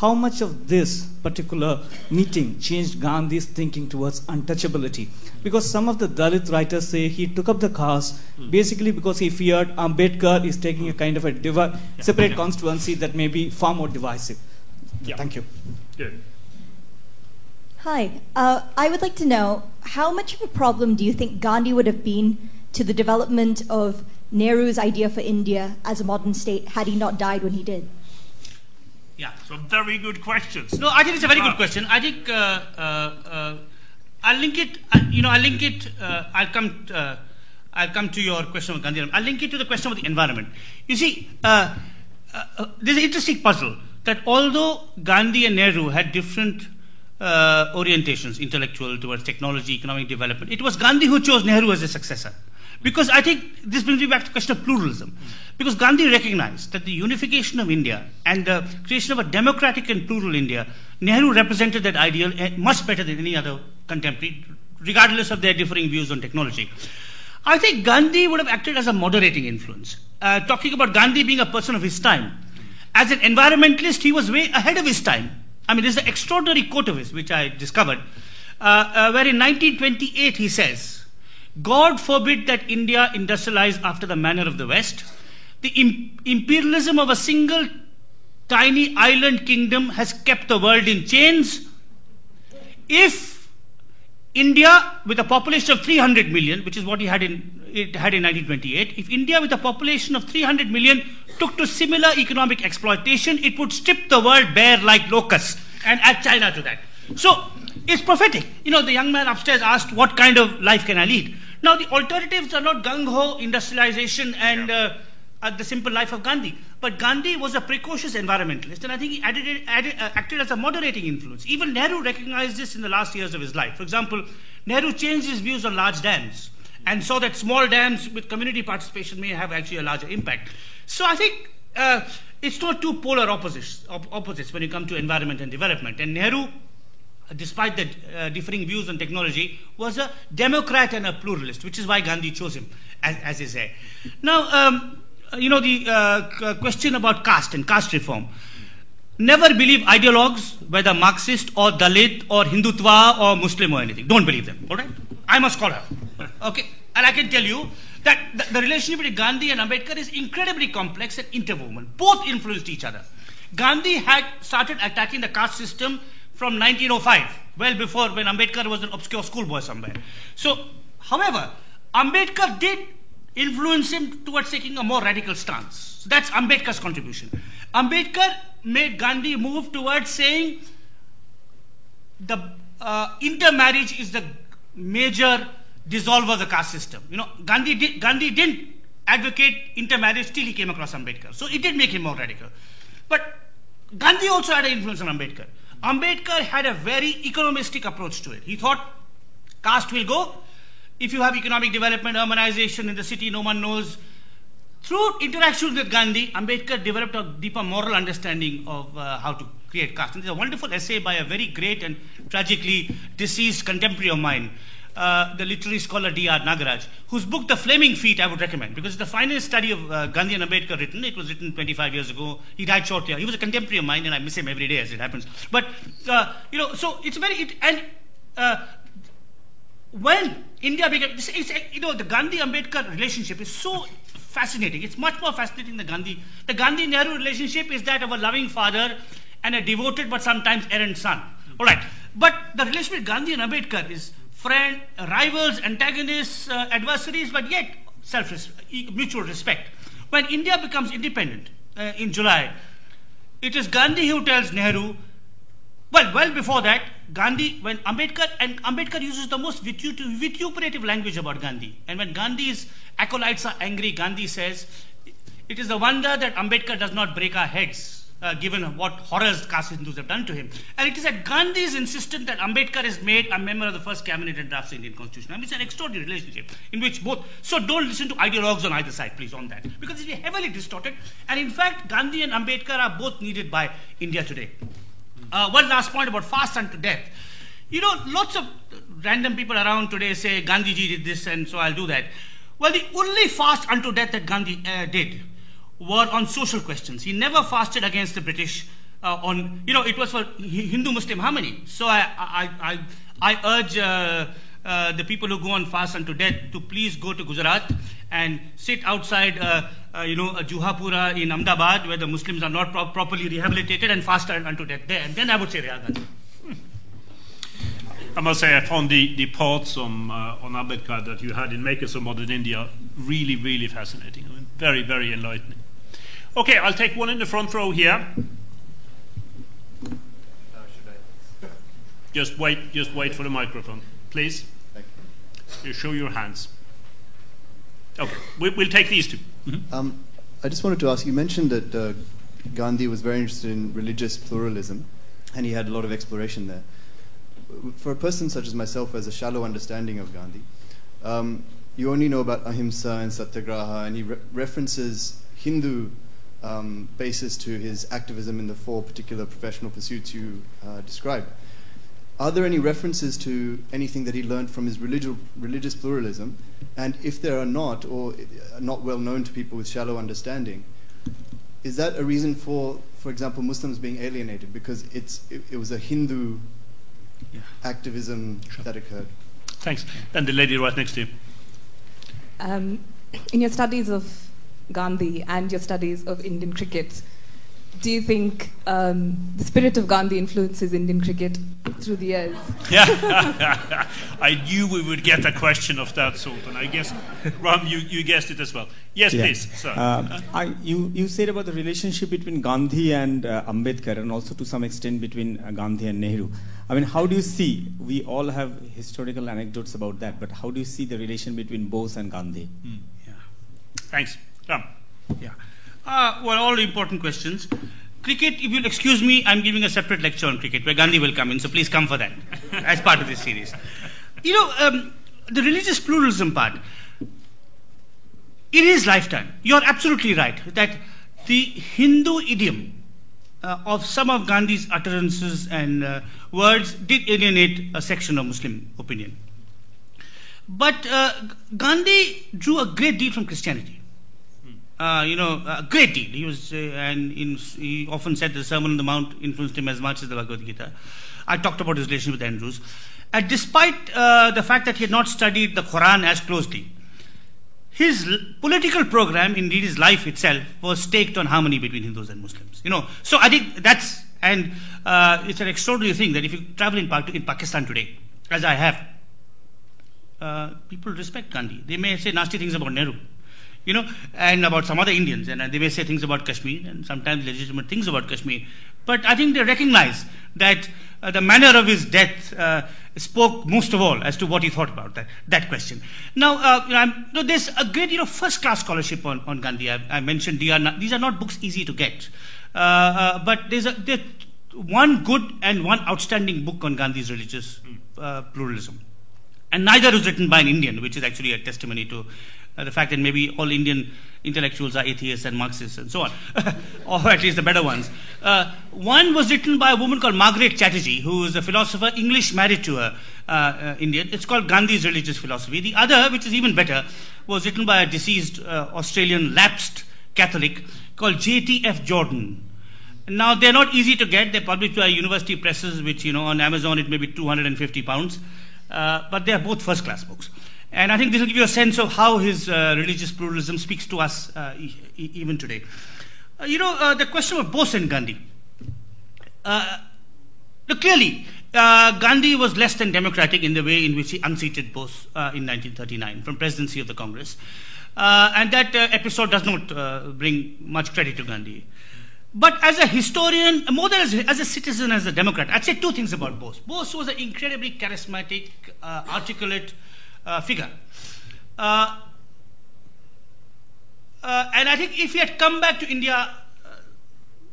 How much of this particular meeting changed Gandhi's thinking towards untouchability? Because some of the Dalit writers say he took up the cause mm. basically because he feared Ambedkar is taking a kind of a divi- yeah. separate yeah. constituency that may be far more divisive. Yeah. Thank you. Good. Hi. Uh, I would like to know how much of a problem do you think Gandhi would have been to the development of Nehru's idea for India as a modern state had he not died when he did? Yeah, so very good questions. No, I think it's a very good question. I think uh, uh, uh, I'll link it. Uh, you know, I'll link it. Uh, I'll come. Uh, I'll come to your question of Gandhi. I'll link it to the question of the environment. You see, there's an interesting puzzle that although Gandhi and Nehru had different orientations, intellectual towards technology, economic development, it was Gandhi who chose Nehru as a successor. Because I think this brings me back to the question of pluralism. Because Gandhi recognized that the unification of India and the creation of a democratic and plural India, Nehru represented that ideal much better than any other contemporary, regardless of their differing views on technology. I think Gandhi would have acted as a moderating influence. Uh, talking about Gandhi being a person of his time, as an environmentalist, he was way ahead of his time. I mean, there's an extraordinary quote of his, which I discovered, uh, uh, where in 1928 he says, God forbid that India industrialize after the manner of the West. The imp- imperialism of a single tiny island kingdom has kept the world in chains. If India, with a population of 300 million, which is what he had in, it had in 1928, if India, with a population of 300 million, took to similar economic exploitation, it would strip the world bare like locusts and add China to that. So it's prophetic. You know, the young man upstairs asked, What kind of life can I lead? Now, the alternatives are not gung ho industrialization and yeah. uh, the simple life of Gandhi. But Gandhi was a precocious environmentalist, and I think he added, added, uh, acted as a moderating influence. Even Nehru recognized this in the last years of his life. For example, Nehru changed his views on large dams and saw that small dams with community participation may have actually a larger impact. So I think uh, it's not two polar opposites, op- opposites when you come to environment and development. And Nehru despite the uh, differing views on technology, was a Democrat and a pluralist, which is why Gandhi chose him as, as heir. Now, um, you know, the uh, question about caste and caste reform. Never believe ideologues, whether Marxist or Dalit or Hindutva or Muslim or anything. Don't believe them, all right? I'm a scholar, okay? And I can tell you that the, the relationship between Gandhi and Ambedkar is incredibly complex and interwoven. Both influenced each other. Gandhi had started attacking the caste system from 1905, well before when Ambedkar was an obscure schoolboy somewhere. So, however, Ambedkar did influence him towards taking a more radical stance. So that's Ambedkar's contribution. Ambedkar made Gandhi move towards saying the uh, intermarriage is the major dissolver of the caste system. You know, Gandhi, Gandhi didn't advocate intermarriage till he came across Ambedkar. So it did make him more radical. But Gandhi also had an influence on Ambedkar. Ambedkar had a very economistic approach to it. He thought caste will go. If you have economic development, urbanization in the city, no one knows. Through interaction with Gandhi, Ambedkar developed a deeper moral understanding of uh, how to create caste. And there's a wonderful essay by a very great and tragically deceased contemporary of mine, uh, the literary scholar D.R. Nagaraj, whose book, The Flaming Feet, I would recommend because it's the finest study of uh, Gandhi and Ambedkar written. It was written 25 years ago. He died shortly. He was a contemporary of mine, and I miss him every day as it happens. But, uh, you know, so it's very, it, and uh, when India became, it's, it's, you know, the Gandhi Ambedkar relationship is so fascinating. It's much more fascinating than Gandhi. The Gandhi Nehru relationship is that of a loving father and a devoted but sometimes errant son. All right. But the relationship with Gandhi and Ambedkar is friend, rivals, antagonists, uh, adversaries, but yet self mutual respect. When India becomes independent uh, in July, it is Gandhi who tells Nehru. Well, well before that, Gandhi, when Ambedkar, and Ambedkar uses the most vituperative language about Gandhi. And when Gandhi's acolytes are angry, Gandhi says, It is a wonder that Ambedkar does not break our heads uh, given what horrors caste Hindus have done to him. And it is at Gandhi's insistence that Ambedkar is made a member of the first cabinet and drafts the Indian constitution. I mean, it's an extraordinary relationship in which both. So don't listen to ideologues on either side, please, on that. Because it's heavily distorted. And in fact, Gandhi and Ambedkar are both needed by India today. Uh, one last point about fast unto death. You know, lots of random people around today say Gandhiji did this and so I'll do that. Well, the only fast unto death that Gandhi uh, did were on social questions. He never fasted against the British uh, on, you know, it was for Hindu Muslim harmony. So I, I, I, I urge uh, the people who go on fast unto death to please go to Gujarat and sit outside, uh, uh, you know, Juhapura in Ahmedabad where the Muslims are not pro- properly rehabilitated and fast unto death there. And then I would say Reha I must say, I found the, the parts on, uh, on Ambedkar that you had in Makers of Modern India really, really fascinating. I mean, very, very enlightening. Okay, I'll take one in the front row here. Just wait, just wait for the microphone, please. You show your hands. Okay, we, will take these 2 mm-hmm. um, I just wanted to ask. You mentioned that uh, Gandhi was very interested in religious pluralism, and he had a lot of exploration there for a person such as myself who has a shallow understanding of Gandhi, um, you only know about ahimsa and satyagraha, and he re- references Hindu um, basis to his activism in the four particular professional pursuits you uh, described. Are there any references to anything that he learned from his religi- religious pluralism? And if there are not, or are not well known to people with shallow understanding, is that a reason for, for example, Muslims being alienated because it's, it, it was a Hindu yeah. activism sure. that occurred. Thanks. And the lady right next to you. Um, in your studies of Gandhi and your studies of Indian cricket, do you think um, the spirit of Gandhi influences Indian cricket through the years? Yeah, I knew we would get a question of that sort, and I guess, Ram, you, you guessed it as well. Yes, yeah. please, sir. Uh, I, you, you said about the relationship between Gandhi and uh, Ambedkar, and also to some extent between uh, Gandhi and Nehru. I mean, how do you see? We all have historical anecdotes about that, but how do you see the relation between Bose and Gandhi? Mm, yeah. Thanks, Ram. Yeah. Uh, well, all important questions. Cricket, if you'll excuse me, I'm giving a separate lecture on cricket where Gandhi will come in, so please come for that as part of this series. You know, um, the religious pluralism part, in his lifetime, you're absolutely right that the Hindu idiom uh, of some of Gandhi's utterances and uh, words did alienate a section of Muslim opinion. But uh, Gandhi drew a great deal from Christianity. Uh, you know, a great deal. He was, uh, and in, he often said the Sermon on the Mount influenced him as much as the Bhagavad Gita. I talked about his relation with Andrews. And despite uh, the fact that he had not studied the Quran as closely, his political program, indeed his life itself, was staked on harmony between Hindus and Muslims. You know, so I think that's, and uh, it's an extraordinary thing that if you travel in, in Pakistan today, as I have, uh, people respect Gandhi. They may say nasty things about Nehru you know, and about some other Indians. And they may say things about Kashmir and sometimes legitimate things about Kashmir. But I think they recognize that uh, the manner of his death uh, spoke most of all as to what he thought about that, that question. Now, uh, you know, you know, there's a great, you know, first-class scholarship on, on Gandhi. I, I mentioned these are not books easy to get. Uh, uh, but there's, a, one good and one outstanding book on Gandhi's religious uh, pluralism. And neither was written by an Indian, which is actually a testimony to uh, the fact that maybe all Indian intellectuals are atheists and Marxists and so on, or at least the better ones. Uh, one was written by a woman called Margaret Chatterjee, who is a philosopher, English married to a uh, uh, Indian. It's called Gandhi's Religious Philosophy. The other, which is even better, was written by a deceased uh, Australian lapsed Catholic called J.T.F. Jordens. Now, they're not easy to get. They're published by university presses, which, you know, on Amazon it may be 250 pounds. Uh, but they are both first class books. And I think this will give you a sense of how his uh, religious pluralism speaks to us uh, e- even today. Uh, you know, uh, the question of Bose and Gandhi. Uh, clearly, uh, Gandhi was less than democratic in the way in which he unseated Bose in 1939 from presidency of the Congress. and that episode does not bring much credit to Gandhi. But as a historian, more than as, as, a citizen, as a Democrat, I'd say two things about Bose. Bose was an incredibly charismatic, articulate, uh, figure. Uh, uh, and I think if he had come back to India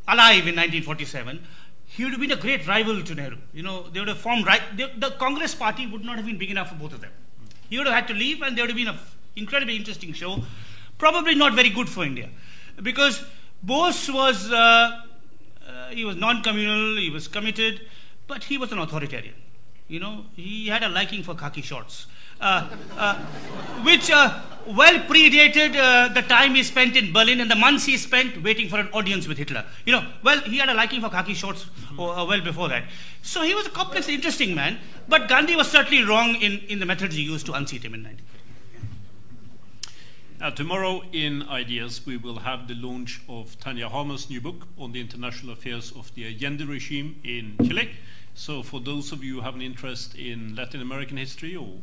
alive in 1947, he would have been a great rival to Nehru. You know, they would have formed right. They, the Congress party would not have been big enough for both of them. He would have had to leave, and there would have been an incredibly interesting show. Probably not very good for India, because Bose was uh, uh, he was non-communal, he was committed, but he was an authoritarian. You know, he had a liking for khaki shorts. Uh, uh, which uh, well predated the time he spent in Berlin and the months he spent waiting for an audience with Hitler. You know, well, he had a liking for khaki shorts well before that. So he was a complex, interesting man, but Gandhi was certainly wrong in, in the methods he used to unseat him in 1930. Uh, tomorrow in Ideas, we will have the launch of Tanya Harmer's new book on the international affairs of the Allende regime in Chile. So, for those of you who have an interest in Latin American history or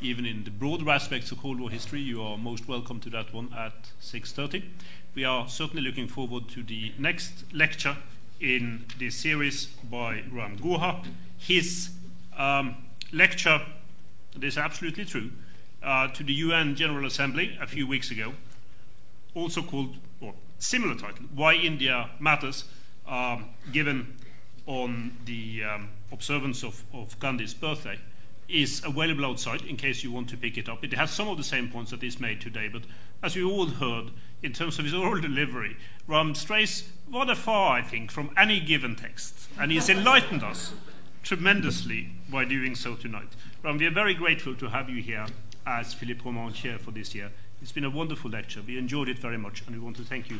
even in the broader aspects of Cold War history, you are most welcome to that one at 6:30. We are certainly looking forward to the next lecture in this series by Ram Guha. His um, lecture, this is absolutely true, uh, to the UN General Assembly a few weeks ago, also called, or similar title, Why India Matters, um, given on the um, observance of, of Gandhi's birthday, is available outside in case you want to pick it up. It has some of the same points that is made today, but as you all heard, in terms of his oral delivery, Ram strays rather far, I think, from any given text. And he has enlightened us tremendously by doing so tonight. Ram, we are very grateful to have you here as Philippe Roman chair for this year. It's been a wonderful lecture. We enjoyed it very much, and we want to thank you.